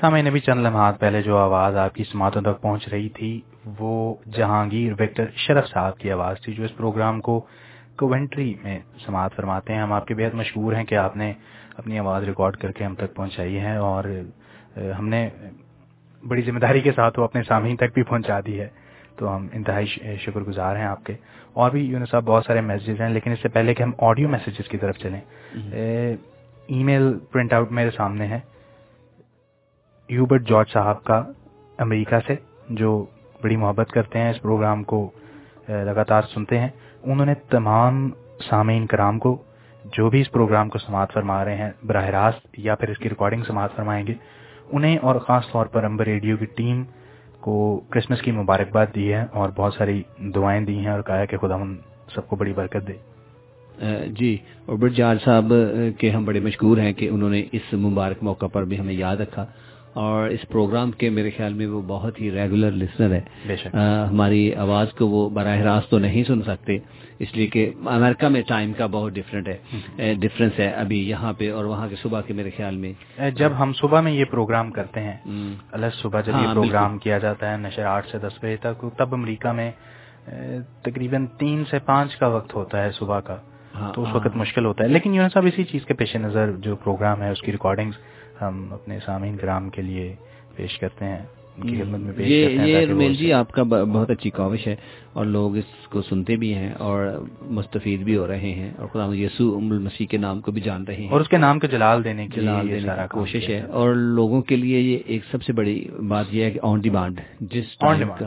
سامعین ابھی چند لمحات پہلے جو آواز آپ کی سماعتوں تک پہنچ رہی تھی وہ جہانگیر ویکٹر شرف صاحب کی آواز تھی جو اس پروگرام کو کوونٹری میں سماعت فرماتے ہیں۔ ہم آپ کے بہت مشہور ہیں کہ آپ نے اپنی آواز ریکارڈ کر کے ہم تک پہنچائی ہے اور ہم نے بڑی ذمہ داری کے ساتھ وہ اپنے سامعین تک بھی پہنچا دی ہے۔ تو ہم انتہائی شکر گزار ہیں آپ کے۔ اور بھی یونس صاحب بہت سارے میسیجز ہیں لیکن اس سے پہلے کہ ہم آڈیو میسیجز کی طرف چلیں۔ ای میل پرنٹ آؤٹ میرے سامنے ہے۔ یوبرٹ جارج صاحب کا امریکہ سے، جو بڑی محبت کرتے ہیں، اس پروگرام کو لگاتار سنتے ہیں۔ انہوں نے تمام سامعین کرام کو، جو بھی اس پروگرام کو سماعت فرما رہے ہیں، براہ راست یا پھر اس کی ریکارڈنگ سماعت فرمائیں گے، انہیں اور خاص طور پر امبر ریڈیو کی ٹیم کو کرسمس کی مبارکباد دی ہے اور بہت ساری دعائیں دی ہیں اور کہا کہ خدا ہم سب کو بڑی برکت دے۔ جی روبرٹ جارج صاحب کے ہم بڑے مشکور ہیں کہ انہوں نے اس مبارک موقع پر بھی ہمیں یاد رکھا۔ اور اس پروگرام کے میرے خیال میں وہ بہت ہی ریگولر لسنر ہے۔ ہماری آواز کو وہ براہ راست تو نہیں سن سکتے اس لیے کہ امریکہ میں ٹائم کا بہت ڈفرینٹ ہے۔ ڈفرینس ہے ابھی یہاں پہ اور وہاں کے صبح کے میرے خیال میں۔ جب ہم صبح میں یہ پروگرام کرتے ہیں الگ صبح جب یہ ہاں، پروگرام کیا جاتا ہے نشر آٹھ سے دس بجے تک تب امریکہ میں تقریباً تین سے پانچ کا وقت ہوتا ہے صبح کا۔ ہاں، تو اس وقت ہاں۔ مشکل ہوتا ہے۔ لیکن یونس صاحب اسی چیز کے پیش نظر جو پروگرام ہے اس کی ریکارڈنگز ہم اپنے سامعین کرام کے لیے پیش کرتے ہیں یہ رمیل جی آپ کا بہت اچھی کاوش ہے اور لوگ اس کو سنتے بھی ہیں اور مستفید بھی ہو رہے ہیں اور خدا یسو ام المسیح کے نام کو بھی جان رہے ہیں۔ اور اس کے نام کو جلال دینے کی جلال دینے کی کوشش ہے۔ اور لوگوں کے لیے یہ ایک سب سے بڑی بات یہ ہے کہ آن ڈیمانڈ جس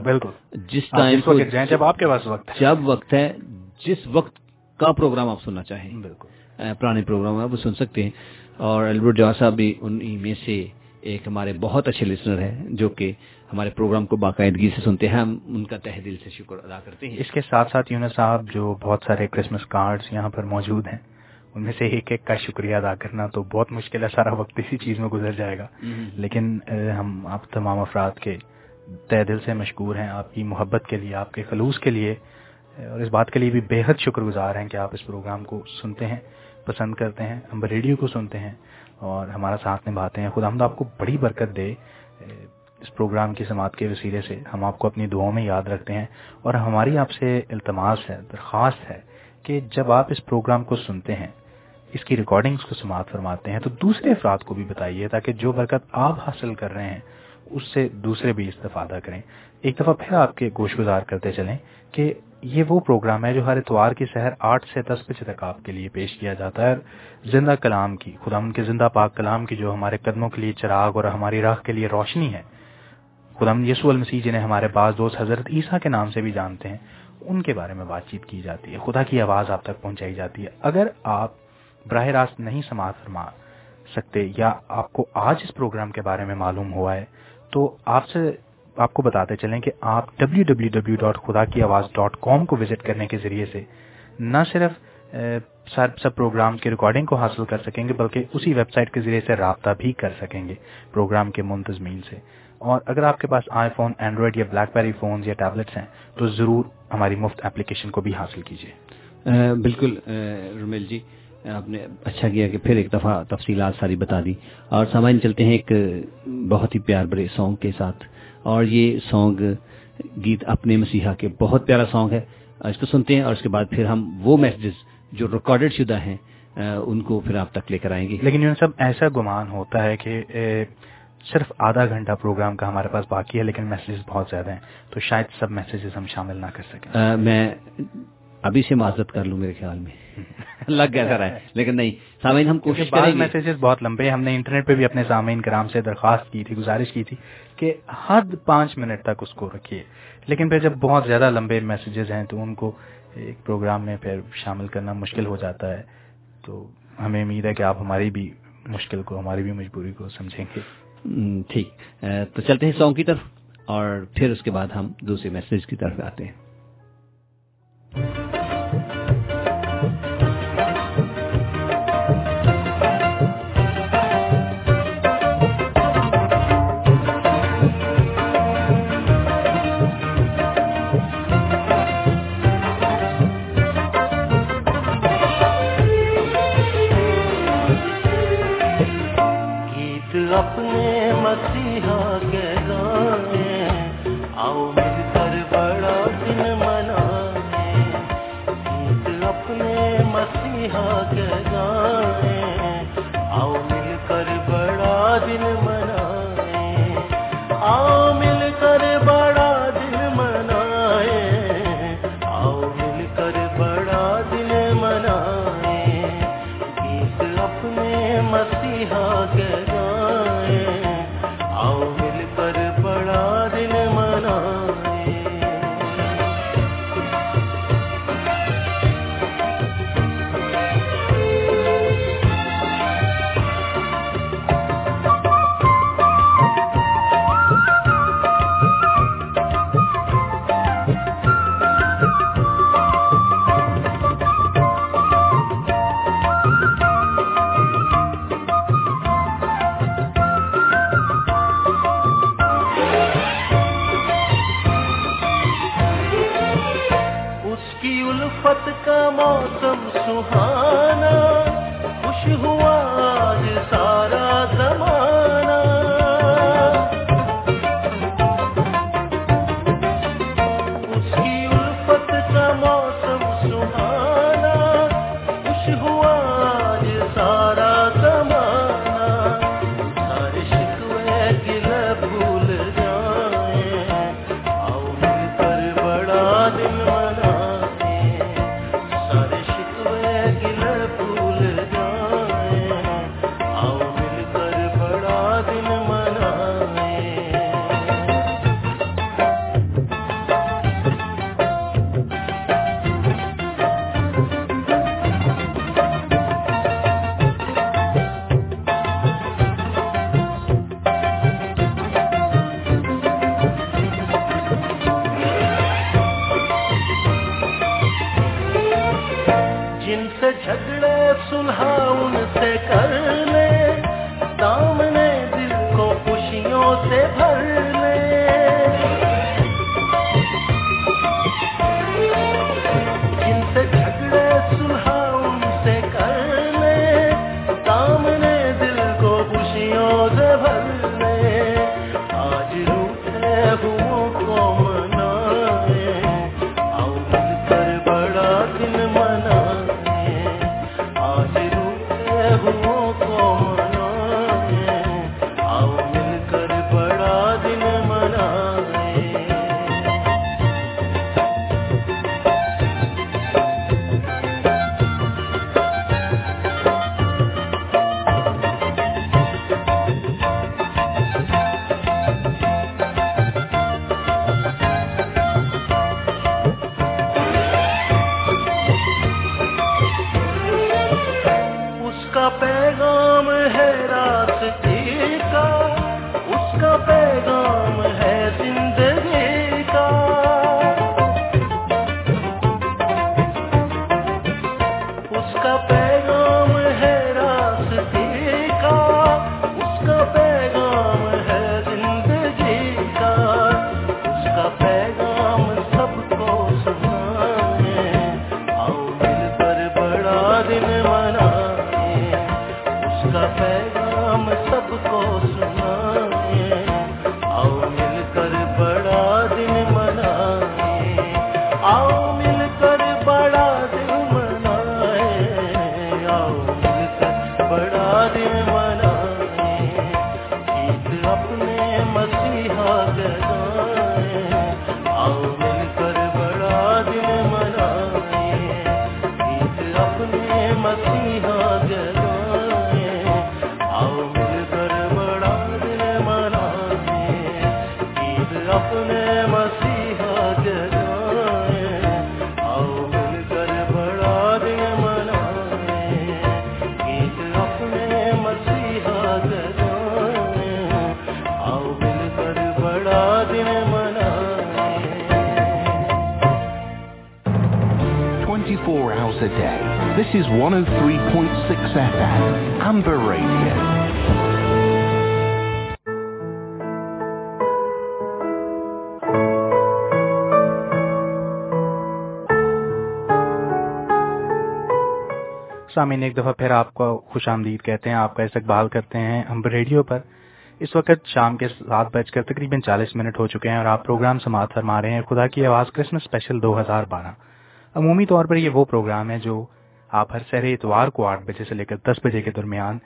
بالکل۔ جس ٹائم جب آپ کے پاس وقت جب وقت ہے جس وقت کا پروگرام آپ سننا چاہیں۔ بالکل۔ پرانے پروگرام آپ سن سکتے ہیں۔ اور البرٹ جواز صاحب بھی ان میں سے ایک ہمارے بہت اچھے لسنر ہیں جو کہ ہمارے پروگرام کو باقاعدگی سے سنتے ہیں۔ ہم ان کا تہ دل سے شکر ادا کرتے ہیں۔ اس کے ساتھ ساتھ یونس صاحب جو بہت سارے کرسمس کارڈز یہاں پر موجود ہیں ان میں سے ایک ایک کا شکریہ ادا کرنا تو بہت مشکل ہے سارا وقت اسی چیز میں گزر جائے گا۔ لیکن ہم آپ تمام افراد کے تہ دل سے مشکور ہیں آپ کی محبت کے لیے آپ کے خلوص کے لیے اور اس بات کے لیے بھی بے حد شکر گزار ہیں کہ آپ اس پروگرام کو سنتے ہیں۔ پسند کرتے ہیں، ہم ریڈیو کو سنتے ہیں اور ہمارا ساتھ نبھاتے ہیں۔ خدا ہم آپ کو بڑی برکت دے، اس پروگرام کی سماعت کے وسیلے سے۔ ہم آپ کو اپنی دعاؤں میں یاد رکھتے ہیں اور ہماری آپ سے التماس ہے، درخواست ہے کہ جب آپ اس پروگرام کو سنتے ہیں، اس کی ریکارڈنگز کو سماعت فرماتے ہیں، تو دوسرے افراد کو بھی بتائیے تاکہ جو برکت آپ حاصل کر رہے ہیں، اس سے دوسرے بھی استفادہ کریں۔ ایک دفعہ پھر آپ کے گوش گزار کرتے چلیں کہ یہ وہ پروگرام ہے جو ہر اتوار کی سحر آٹھ سے دس بجے تک آپ کے لیے پیش کیا جاتا ہے۔ زندہ کلام کی خدا ان کے زندہ پاک کلام کی جو ہمارے قدموں کے لیے چراغ اور ہماری راہ کے لیے روشنی ہے۔ خدا یسو المسیح جنہیں ہمارے پاس دوست حضرت عیسیٰ کے نام سے بھی جانتے ہیں، ان کے بارے میں بات چیت کی جاتی ہے۔ خدا کی آواز آپ تک پہنچائی جاتی ہے۔ اگر آپ براہ راست نہیں سماعت فرما سکتے یا آپ کو آج اس پروگرام کے بارے میں معلوم ہوا ہے، تو آپ سے آپ کو بتاتے چلیں کہ آپ ڈبلو ڈبلو ڈبلو ڈاٹ خدا کی آواز ڈاٹ کام کو وزٹ کرنے کے ذریعے سے نہ صرف سب پروگرام کی ریکارڈنگ کو حاصل کر سکیں گے، بلکہ اسی ویب سائٹ کے ذریعے سے رابطہ بھی کر سکیں گے پروگرام کے منتظمین سے۔ اور اگر آپ کے پاس آئی فون اینڈرائڈ یا بلیک بیری فون یا ٹیبلٹس ہیں، تو ضرور ہماری مفت اپلیکیشن کو بھی حاصل کیجیے۔ بالکل رمیل جی آپ نے اچھا کیا کہ پھر ایک دفعہ تفصیلات ساری بتا دی۔ اور سامعین، چلتے ہیں ایک بہت ہی پیار بڑے سانگ کے ساتھ۔ اور یہ سانگ گیت اپنے مسیحا کے بہت پیارا سانگ ہے۔ اس کو سنتے ہیں اور اس کے بعد پھر ہم وہ میسجز جو ریکارڈڈ شدہ ہیں ان کو پھر آپ تک لے کر آئیں گے۔ لیکن سب ایسا گمان ہوتا ہے کہ صرف آدھا گھنٹہ پروگرام کا ہمارے پاس باقی ہے لیکن میسیجز بہت زیادہ ہیں۔ تو شاید سب میسیجز ہم شامل نہ کر سکیں۔ میں ابھی سے معذرت کر لوں میرے خیال میں۔ [LAUGHS] لگ گیا سر ہے لیکن نہیں سامعین ہم کوشش کریں میسیجز بہت لمبے ہم نے انٹرنیٹ پہ بھی اپنے سامعین کرام سے درخواست کی تھی گزارش کی تھی کہ حد پانچ منٹ تک اس کو رکھیے۔ لیکن پھر جب بہت زیادہ لمبے میسیجز ہیں تو ان کو ایک پروگرام میں پھر شامل کرنا مشکل ہو جاتا ہے۔ تو ہمیں امید ہے کہ آپ ہماری بھی مشکل کو ہماری بھی مجبوری کو سمجھیں گے۔ ٹھیک۔ تو چلتے ہیں سانگ کی طرف اور پھر اس کے بعد ہم دوسرے میسج کی طرف آتے ہیں۔ Thank you. سامعین، ایک دفعہ پھر آپ کو خوش آمدید کہتے ہیں، آپ کا استقبال کرتے ہیں ہم ریڈیو پر۔ اس وقت شام کے سات بج کر تقریباً چالیس منٹ ہو چکے ہیں اور آپ پروگرام سماعت فرما رہے ہیں۔ خدا کی آواز کرسمس اسپیشل دو ہزار بارہ۔ عمومی طور پر یہ وہ پروگرام ہے جو آپ ہر سہر اتوار کو آٹھ بجے سے لے کر دس بجے کے درمیان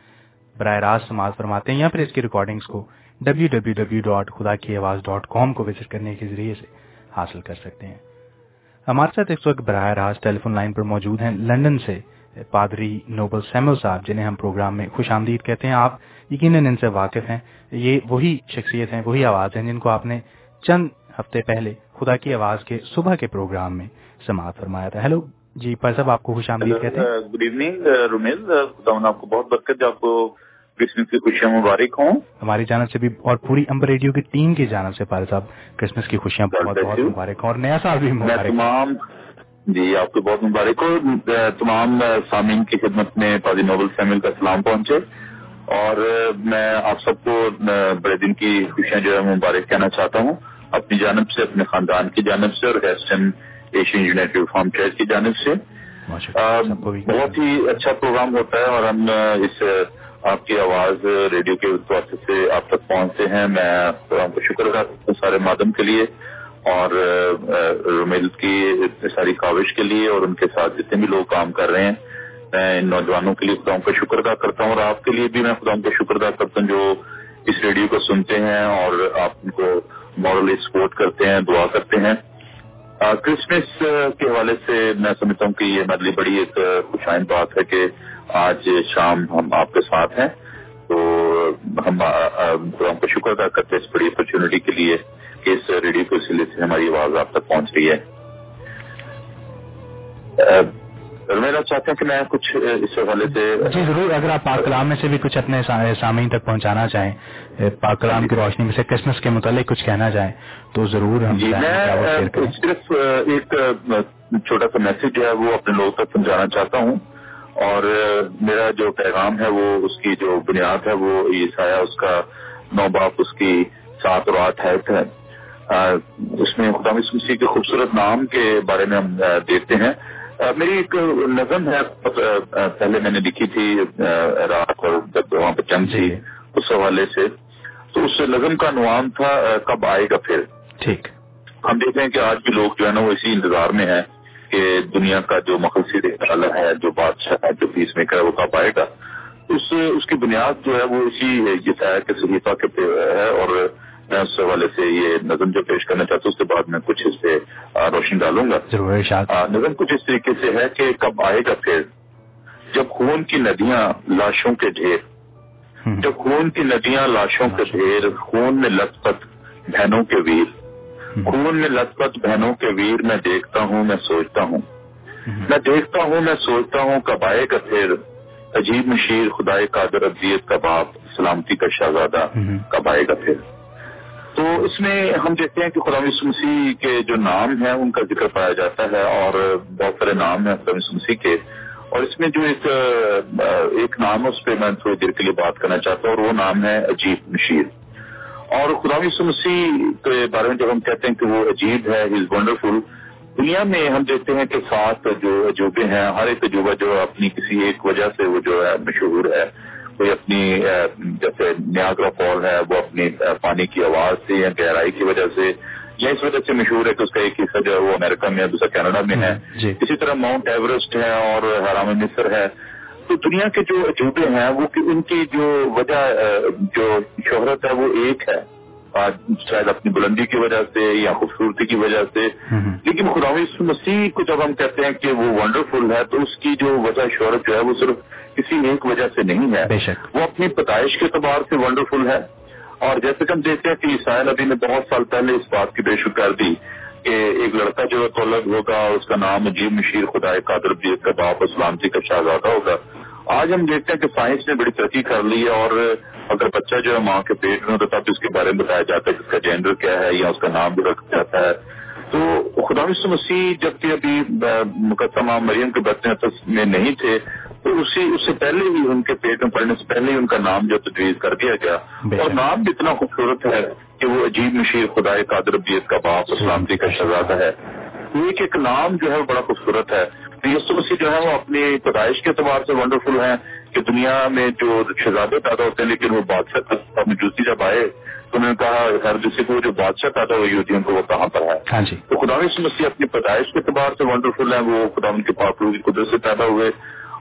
براہ راست سماعت فرماتے ہیں یا پھر اس کی ریکارڈنگس کو ڈبلو ڈبلو ڈبلو ڈاٹ خدا کی آواز ڈاٹ کام کو وزٹ کرنے کے ذریعے سے حاصل کر سکتے ہیں۔ ہمارے ساتھ اس وقت براہ راست ٹیلی فون لائن پر موجود ہیں لندن سے پادری نوبل سیمل صاحب، جنہیں ہم پروگرام میں خوش آمدید کہتے ہیں۔ آپ یقیناً ان سے واقف ہیں۔ یہ وہی شخصیت ہیں، وہی آواز ہیں جن کو آپ نے چند ہفتے پہلے خدا کی آواز کے صبح کے پروگرام میں سماعت فرمایا تھا۔ ہیلو جی پر صاحب آپ کو خوش آمدید کہتے ہیں۔ گڈ ایوننگ رومیل آپ کو بہت برکت آپ کو کرسمس کی خوشیاں مبارک ہوں۔ ہماری جانب سے بھی اور پوری امبر ریڈیو کی ٹیم کی جانب سے پارے صاحب کرسمس کی خوشیاں بہت بہت مبارک اور نیا سال بھی مبارک۔ تمام جی آپ کو بہت مبارک ہو۔ تمام سامعین کی خدمت میں پادی نوبل فیمل کا سلام پہنچے۔ اور میں آپ سب کو بڑے دن کی خوشیاں جو ہے مبارک کہنا چاہتا ہوں۔ اپنی جانب سے اپنے خاندان کی جانب سے اور ایشین یونائٹیڈ ریفارم چرچ کی جانب سے۔ بہت ہی اچھا پروگرام ہوتا ہے اور ہم اس آپ کی آواز ریڈیو کے واسطے سے آپ تک پہنچتے ہیں۔ میں آپ کو شکر ادا کرتا ہوں سارے مادم کے لیے اور رومیل کی ساری کاوش کے لیے اور ان کے ساتھ جتنے بھی لوگ کام کر رہے ہیں میں ان نوجوانوں کے لیے خداؤں کا شکر ادا کرتا ہوں اور آپ کے لیے بھی میں خداؤں کا شکر ادا کرتا ہوں جو اس ریڈیو کو سنتے ہیں اور آپ ان کو مورلی سپورٹ کرتے ہیں دعا کرتے ہیں۔ کرسمس کے حوالے سے میں سمجھتا ہوں کہ یہ میرے لیے بڑی ایک خوشائن بات ہے کہ آج شام ہم آپ کے ساتھ ہیں۔ تو ہم خداؤں کا شکر ادا کرتے ہیں اس بڑی اپرچونٹی کے لیے کہ اس ریڈیو کے سلسلے سے ہماری آواز آپ تک پہنچ رہی ہے۔ میرا چاہتے ہیں کہ میں کچھ اس حوالے سے جی ضرور اگر آپ پاک کلام میں سے بھی کچھ اپنے سامعین تک پہنچانا چاہیں پاک کلام کی روشنی میں سے کرسمس کے متعلق کچھ کہنا چاہیں تو ضرور ہم جی میں صرف ایک چھوٹا سا میسج جو ہے وہ اپنے لوگوں تک پہنچانا چاہتا ہوں۔ اور میرا جو پیغام ہے وہ اس کی جو بنیاد ہے وہ یہ سایہ اس کا نو باپ اس کی سات اور آٹھ ہے۔ اس میں خدا مسیح کے خوبصورت نام کے بارے میں ہم دیکھتے ہیں۔ میری ایک نظم ہے پہلے میں نے لکھی تھی رات اور جب وہاں پہ جنگ تھی۔ اس حوالے سے۔ تو اس نظم کا نوام تھا کب آئے گا پھر۔ ٹھیک۔ ہم دیکھتے ہیں کہ آج بھی لوگ جو ہے نا وہ اسی انتظار میں ہیں کہ دنیا کا جو مقصد ہے جو بادشاہ ہے جو پیس میکر ہے وہ کب آئے گا۔ اس اس کی بنیاد جو ہے وہ اسی یہ کے صحیفہ کے ہے اور میں اس حوالے سے یہ نظم جو پیش کرنا چاہتا ہوں اس کے بعد میں کچھ اس پہ روشنی ڈالوں گا۔ نظم کچھ اس طریقے سے ہے کہ کب آئے گا پھر؟ جب خون کی ندیاں لاشوں کے ڈھیر۔ جب خون کی ندیاں لاشوں کے ڈھیر خون میں لت پت بہنوں کے ویر۔ خون میں لت پت بہنوں کے ویر میں دیکھتا ہوں میں سوچتا ہوں۔ میں دیکھتا ہوں میں سوچتا ہوں کب آئے گا پھر؟ عجیب مشیر خدائے قادر ابزیت کا باپ سلامتی کا شہزادہ کب آئے گا پھر؟ تو اس میں ہم دیکھتے ہیں کہ خدا مسیح کے جو نام ہیں، ان کا ذکر پایا جاتا ہے اور بہت سارے نام ہیں خدا مسیح کے۔ اور اس میں جو ایک ایک نام ہے، اس پہ میں تھوڑی دیر کے لیے بات کرنا چاہتا ہوں اور وہ نام ہے عجیب مشیر۔ اور خدا مسیح کے بارے میں جب ہم کہتے ہیں کہ وہ عجیب ہے از ونڈرفل دنیا میں ہم دیکھتے ہیں کہ سات جو عجوبے ہیں۔ ہر ایک عجوبہ جو اپنی کسی ایک وجہ سے وہ جو ہے مشہور ہے۔ کوئی اپنی جیسے نیاگرا فال ہے وہ اپنی پانی کی آواز سے یا گہرائی کی وجہ سے یا اس وجہ سے مشہور ہے کہ اس کا ایک حصہ جو ہے وہ امریکہ میں ہے دوسرا کینیڈا میں ہے۔ جی۔ اسی طرح ماؤنٹ ایوریسٹ ہے اور حرام مصر ہے۔ تو دنیا کے جو عجوبے ہیں وہ ان کی جو وجہ جو شہرت ہے وہ ایک ہے۔ شاید اپنی بلندی کی وجہ سے یا خوبصورتی کی وجہ سے۔ لیکن خدا مسیح کو جب ہم کہتے ہیں کہ وہ ونڈرفل ہے تو اس کی جو وجہ شہرت جو ہے وہ صرف کسی ایک وجہ سے نہیں ہے۔ وہ اپنی پیدائش کے اعتبار سے ونڈرفل ہے۔ اور جیسے کہ ہم دیکھتے ہیں کہ عیسائی نبی نے بہت سال پہلے اس بات کی بے شکر دی کہ ایک لڑکا جو ہے طلب ہوگا اس کا نام عجیب مشیر خدا قادر بیت کا باپ اسلامتی کا شہزادہ ہوگا۔ آج ہم دیکھتے ہیں کہ سائنس نے بڑی ترقی کر لی ہے اور اگر بچہ جو ہے ماں کے پیٹ میں ہوتا تب اس کے بارے میں بتایا جاتا ہے کہ اس کا جینڈر کیا ہے یا اس کا نام بھی رکھا جاتا ہے۔ تو خدا مسیح جبکہ ابھی مقدمہ مریم کے بچے میں نہیں تھے تو اسی اس سے پہلے ہی ان کے پیٹ میں پڑنے سے پہلے ہی ان کا نام جو تجویز کر دیا گیا۔ اور نام بھی اتنا خوبصورت ہے کہ وہ عجیب مشیر خدا قادر بیت کا باپ اسلامتی کا شہزادہ ہے۔ ایک ایک نام جو ہے وہ بڑا خوبصورت ہے۔ یسو مسیح جو ہے وہ اپنی پیدائش کے اعتبار سے ونڈرفل ہیں کہ دنیا میں جو شہزادے پیدا ہوتے ہیں لیکن وہ بادشاہ موجودگی جب آئے تو انہوں نے کہا ہر کسی کو جو بادشاہ پیدا ہوئی ہوتی ہے ان کو وہ کہاں پر ہے؟ ہاں جی۔ تو خدا مسیح اپنی پیدائش کے اعتبار سے ونڈرفل ہیں وہ خدا ان کے پاپڑوں کی قدرت سے پیدا ہوئے۔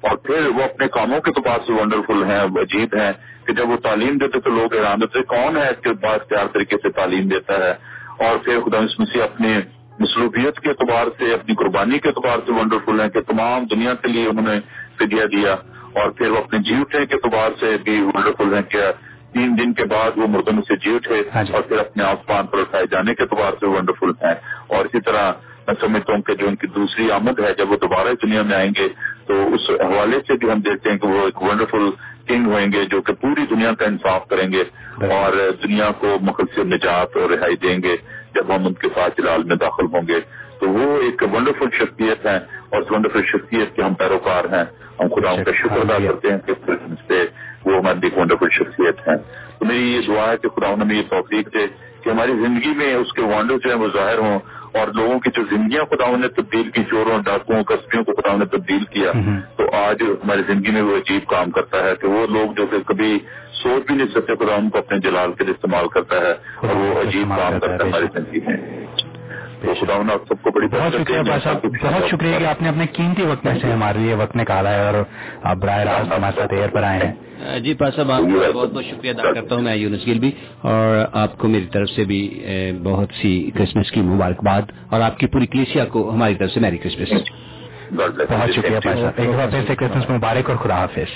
اور پھر وہ اپنے کاموں کے اعتبار سے ونڈرفل ہیں عجیب ہیں کہ جب وہ تعلیم دیتے تو لوگ حیران ہوتے کون ہے اس کے بعد اختیار طریقے سے تعلیم دیتا ہے؟ اور پھر خدا مسیح اپنے مصروفیت کے اعتبار سے اپنی قربانی کے اعتبار سے ونڈرفل ہیں کہ تمام دنیا کے لیے انہوں نے فدیہ دیا اور پھر وہ اپنے جی اٹھے کے اعتبار سے بھی ونڈرفل ہیں کیا تین دن کے بعد وہ مردم سے جی اٹھے ہاں جی۔ اور پھر اپنے آسمان پر اٹھائے جانے کے اعتبار سے ونڈرفل ہیں۔ اور اسی طرح میں سمجھتا ہوں کہ جو ان کی دوسری آمد ہے جب وہ دوبارہ دنیا میں آئیں گے تو اس حوالے سے بھی ہم دیکھتے ہیں کہ وہ ایک ونڈرفل کنگ ہوئیں گے جو کہ پوری دنیا کا انصاف کریں گے اور دنیا کو مقصد نجات اور رہائی دیں گے جب ہم ان کے ساتھ جلال میں داخل ہوں گے۔ تو وہ ایک ونڈرفل شخصیت ہے اور اس ونڈرفل شخصیت کے ہم پیروکار ہیں۔ ہم خدا ان کا شکر ادا کرتے ہیں کہ وہ ہماری ایک ونڈرفل شخصیت ہے تو میری یہ دعا ہے کہ خدا نے یہ توفیق دے کہ ہماری زندگی میں اس کے وانڈر جو ہیں وہ ظاہر ہوں اور لوگوں کی جو زندگیاں خدا نے تبدیل کی چوروں ڈاکوؤں کسبیوں کو خدا نے تبدیل کیا تو آج ہماری زندگی میں وہ عجیب کام کرتا ہے کہ وہ لوگ جو کہ کبھی سوچ بھی نہیں سکتے خدا ان کو اپنے جلال کے لیے استعمال کرتا ہے اور وہ عجیب کام کرتا ہے ہماری زندگی میں۔ خدا سب کو بڑی بہت شکریہ بہت شکریہ کہ آپ نے اپنے قیمتی وقت میں سے ہمارے لیے وقت نکالا ہے اور آپ براہ راست ہمارے ساتھ ایئر پر آئے ہیں۔ جی پا صاحب، آپ کا بہت بہت شکریہ ادا کرتا ہوں، میں یونس گل بھی، اور آپ کو میری طرف سے بھی بہت سی کرسمس کی مبارکباد، اور آپ کی پوری کلیسیا کو ہماری طرف سے میری کرسمس۔ بہت شکریہ صاحب، ایک بار پھر سے کرسمس مبارک اور خدا حافظ۔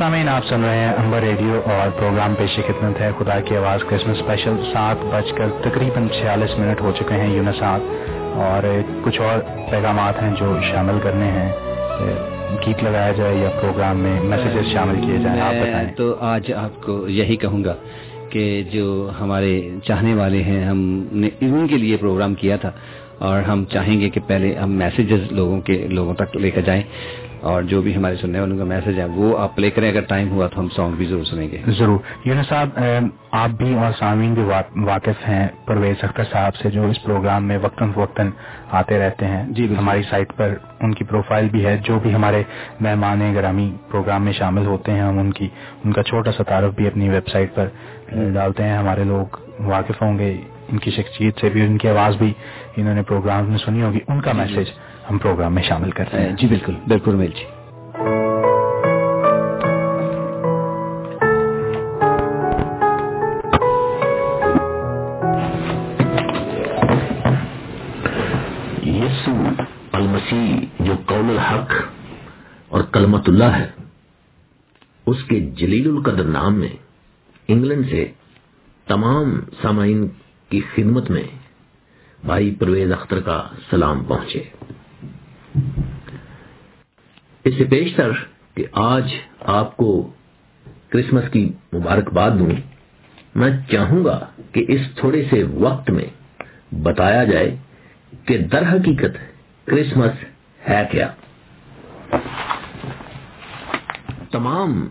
سامعین آپ سن رہے ہیں امبر ریڈیو اور پروگرام پیشی خدمت ہے خدا کی آواز کرسمس اسپیشل سات بج کر تقریباً چھیالیس منٹ ہو چکے ہیں یونسات اور کچھ اور پیغامات ہیں جو شامل کرنے ہیں گیت لگایا جائے یا پروگرام میں میسیجز شامل کیے جائیں آپ بتائیں۔ تو آج آپ کو یہی کہوں گا کہ جو ہمارے چاہنے والے ہیں ہم نے ان کے لیے پروگرام کیا تھا اور ہم چاہیں گے کہ پہلے ہم میسیجز لوگوں کے لوگوں تک لے کر جائیں۔ اور جو بھی ہمارے سننے والوں کا میسج ہے وہ آپ پلے کریں۔ اگر ٹائم ہوا تو ہم سانگ بھی ضرور سنیں گے۔ ضرور۔ یونس صاحب آپ بھی اور سامعین بھی واقف ہیں پرویز اختر صاحب سے جو اس پروگرام میں وقتاً فوقتاً آتے رہتے ہیں۔ جی ہماری سائٹ پر ان کی پروفائل بھی ہے۔ جو بھی ہمارے مہمان گرامی پروگرام میں شامل ہوتے ہیں ہم ان کی ان کا چھوٹا سا تعارف بھی اپنی ویب سائٹ پر ڈالتے ہیں۔ ہمارے لوگ واقف ہوں گے ان کی شخصیت سے بھی ان کی آواز بھی انہوں نے پروگرام میں سنی ہوگی ان کا میسج جی، جی۔ ہم پروگرام میں شامل کرتے ہیں۔ جی بالکل۔ بالکل میل جی۔ یسو المسیح جو قول الحق اور کلمت اللہ ہے اس کے جلیل القدر نام میں انگلینڈ سے تمام سامعین کی خدمت میں بھائی پرویز اختر کا سلام پہنچے۔ اس سے پیشتر کہ آج آپ کو کرسمس کی مبارکباد دوں، میں چاہوں گا کہ اس تھوڑے سے وقت میں بتایا جائے کہ در حقیقت کرسمس ہے کیا۔ تمام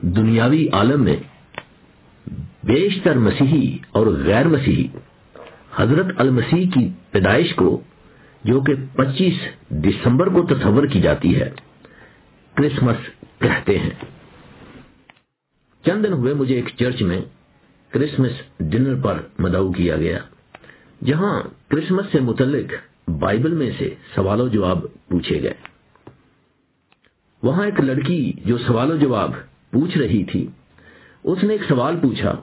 دنیاوی عالم میں بیشتر مسیحی اور غیر مسیحی حضرت المسیح کی پیدائش کو جو کہ پچیس دسمبر کو تصور کی جاتی ہے۔ کرسمس کہتے ہیں۔ چند دن ہوئے مجھے ایک چرچ میں کرسمس ڈنر پر مدعو کیا گیا، جہاں کرسمس سے متعلق بائبل میں سے سوال و جواب پوچھے گئے۔ وہاں ایک لڑکی جو سوال و جواب پوچھ رہی تھی، اس نے ایک سوال پوچھا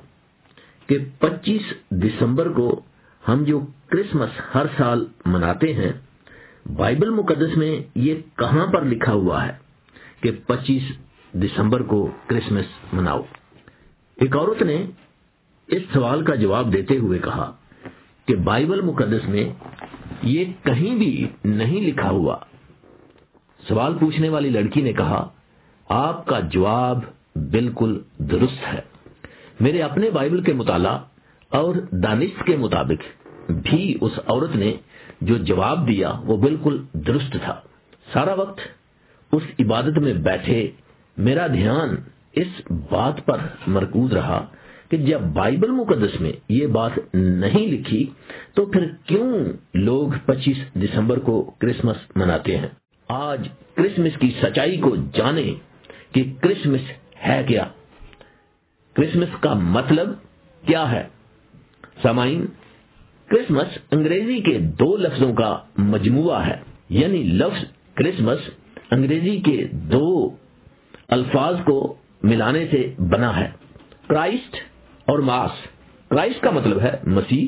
کہ پچیس دسمبر کو ہم جو کرسمس ہر سال مناتے ہیں، بائبل مقدس میں یہ کہاں پر لکھا ہوا ہے کہ پچیس دسمبر کو کرسمس مناؤ؟ ایک عورت نے اس سوال کا جواب دیتے ہوئے کہا کہ بائبل مقدس میں یہ کہیں بھی نہیں لکھا ہوا۔ سوال پوچھنے والی لڑکی نے کہا، آپ کا جواب بالکل درست ہے۔ میرے اپنے بائبل کے مطالعہ اور دانش کے مطابق بھی اس عورت نے جو جواب دیا وہ بالکل درست تھا۔ سارا وقت اس عبادت میں بیٹھے میرا دھیان اس بات پر مرکوز رہا کہ جب بائبل مقدس میں یہ بات نہیں لکھی تو پھر کیوں لوگ پچیس دسمبر کو کرسمس مناتے ہیں؟ آج کرسمس کی سچائی کو جانے کہ کرسمس ہے کیا؟ کرسمس کا مطلب کیا ہے؟ سامعین کرسمس انگریزی کے دو لفظوں کا مجموعہ ہے۔ یعنی لفظ کرسمس انگریزی کے دو الفاظ کو ملانے سے بنا ہے۔ کرائسٹ اور ماس کرائسٹ کا مطلب ہے مسیح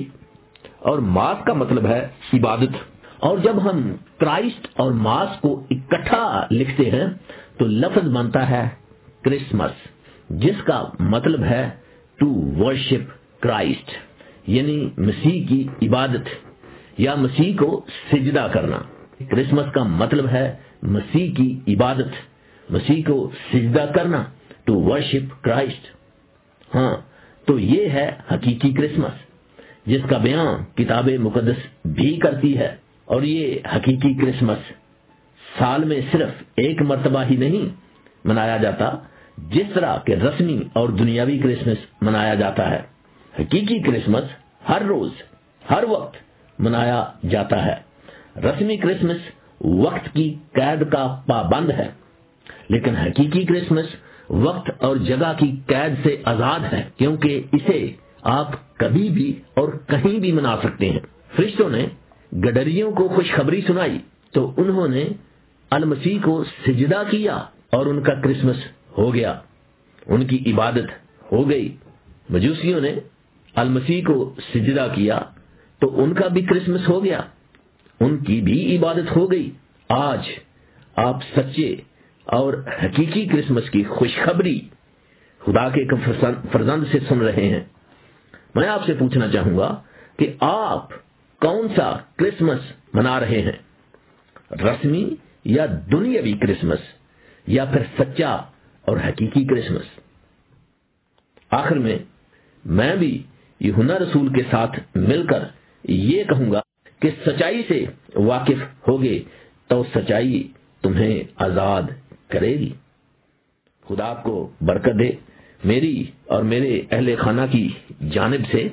اور ماس کا مطلب ہے عبادت۔ اور جب ہم کرائسٹ اور ماس کو اکٹھا لکھتے ہیں، تو لفظ بنتا ہے کرسمس جس کا مطلب ہے ٹو ورشپ کرائسٹ یعنی مسیح کی عبادت یا مسیح کو سجدہ کرنا۔ کرسمس کا مطلب ہے مسیح کی عبادت، مسیح کو سجدہ کرنا ٹو ورشپ کرائسٹ ہاں تو یہ ہے حقیقی کرسمس، جس کا بیان کتاب مقدس بھی کرتی ہے۔ اور یہ حقیقی کرسمس سال میں صرف ایک مرتبہ ہی نہیں منایا جاتا، جس طرح کے رسمی اور دنیاوی کرسمس منایا جاتا ہے۔ حقیقی کرسمس ہر روز، ہر وقت منایا جاتا ہے۔ رسمی کرسمس وقت کی قید کا پابند ہے، لیکن حقیقی کرسمس وقت اور جگہ کی قید سے آزاد ہے، کیونکہ اسے آپ کبھی بھی اور کہیں بھی منا سکتے ہیں۔ فرشتوں نے گڈریوں کو خوشخبری سنائی، تو انہوں نے المسیح کو سجدہ کیا اور ان کا کرسمس ہو گیا۔ ان کی عبادت ہو گئی۔ مجوسیوں نے المسیح کو سجدہ کیا تو ان کا بھی کرسمس ہو گیا۔ ان کی بھی عبادت ہو گئی۔ آج آپ سچے اور حقیقی کرسمس کی خوشخبری خدا کے فرزند سے سن رہے ہیں۔ میں آپ سے پوچھنا چاہوں گا کہ آپ کون سا کرسمس منا رہے ہیں؟ رسمی یا دنیاوی کرسمس یا پھر سچا اور حقیقی کرسمس؟ آخر میں میں بھی یونا رسول کے ساتھ مل کر یہ کہوں گا کہ سچائی سے واقف ہوگے تو سچائی تمہیں آزاد کرے گی۔ خدا آپ کو برکت دے۔ میری اور میرے اہل خانہ کی جانب سے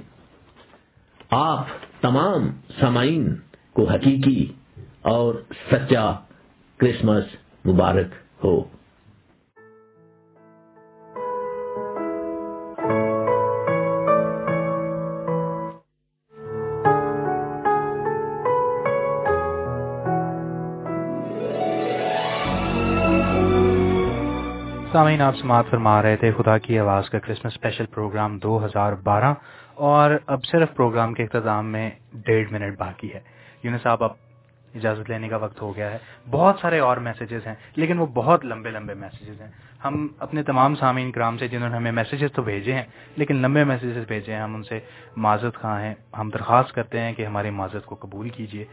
آپ تمام سامعین کو حقیقی اور سچا کرسمس مبارک ہو۔ سامعین، آپ سماعت فرما رہے تھے خدا کی آواز کا کرسمس اسپیشل پروگرام دو ہزار بارہ اور اب صرف پروگرام کے اختتام میں ڈیڑھ منٹ باقی ہے۔ یونس صاحب، اب اجازت لینے کا وقت ہو گیا ہے۔ بہت سارے اور میسیجز ہیں، لیکن وہ بہت لمبے لمبے میسیجز ہیں۔ ہم اپنے تمام سامعین کرام سے جنہوں نے ہمیں میسیجز تو بھیجے ہیں، لیکن لمبے میسیجز بھیجے ہیں۔ ہم ان سے معذرت خواہ ہیں۔ ہم درخواست کرتے ہیں کہ ہماری معذرت کو قبول کیجیے۔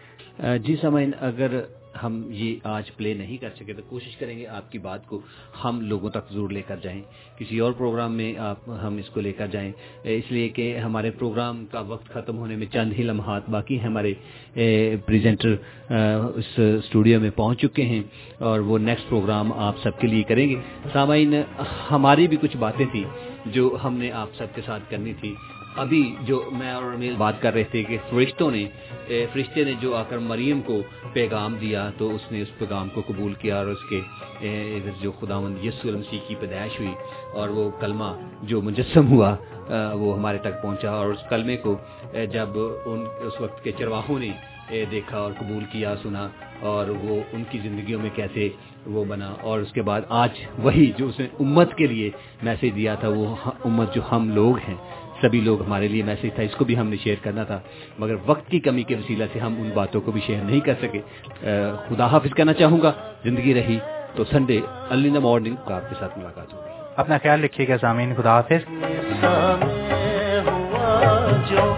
جی سامعین، اگر ہم یہ آج پلے نہیں کر سکے تو کوشش کریں گے آپ کی بات کو ہم لوگوں تک ضرور لے کر جائیں۔ کسی اور پروگرام میں آپ ہم اس کو لے کر جائیں۔ اس لیے کہ ہمارے پروگرام کا وقت ختم ہونے میں چند ہی لمحات باقی ہمارے پریزنٹر اس اسٹوڈیو میں پہنچ چکے ہیں اور وہ نیکسٹ پروگرام آپ سب کے لیے کریں گے۔ سامعین، ہماری بھی کچھ باتیں تھیں جو ہم نے آپ سب کے ساتھ کرنی تھی۔ ابھی جو میں اور امیل بات کر رہے تھے کہ فرشتوں نے فرشتے نے جو آ کر مریم کو پیغام دیا تو اس نے اس پیغام کو قبول کیا اور اس کے جو خدا مند یسو المسیح کی پیدائش ہوئی اور وہ کلمہ جو مجسم ہوا وہ ہمارے تک پہنچا اور اس کلمے کو جب ان، اس وقت کے چرواہوں نے دیکھا اور قبول کیا، سنا اور وہ ان کی زندگیوں میں کیسے وہ بنا اور اس کے بعد آج وہی جو اس نے امت کے لیے میسج دیا تھا، وہ امت جو ہم لوگ ہیں سبھی لوگ ہمارے لیے میسج تھا اس کو بھی ہم نے شیئر کرنا تھا مگر وقت کی کمی کے وسیلہ سے ہم ان باتوں کو بھی شیئر نہیں کر سکے۔ خدا حافظ کہنا چاہوں گا۔ زندگی رہی تو سنڈے ارلی دا مارننگ آپ کے ساتھ ملاقات ہوگی۔ اپنا خیال رکھیے گا سامعین خدا حافظ۔ جو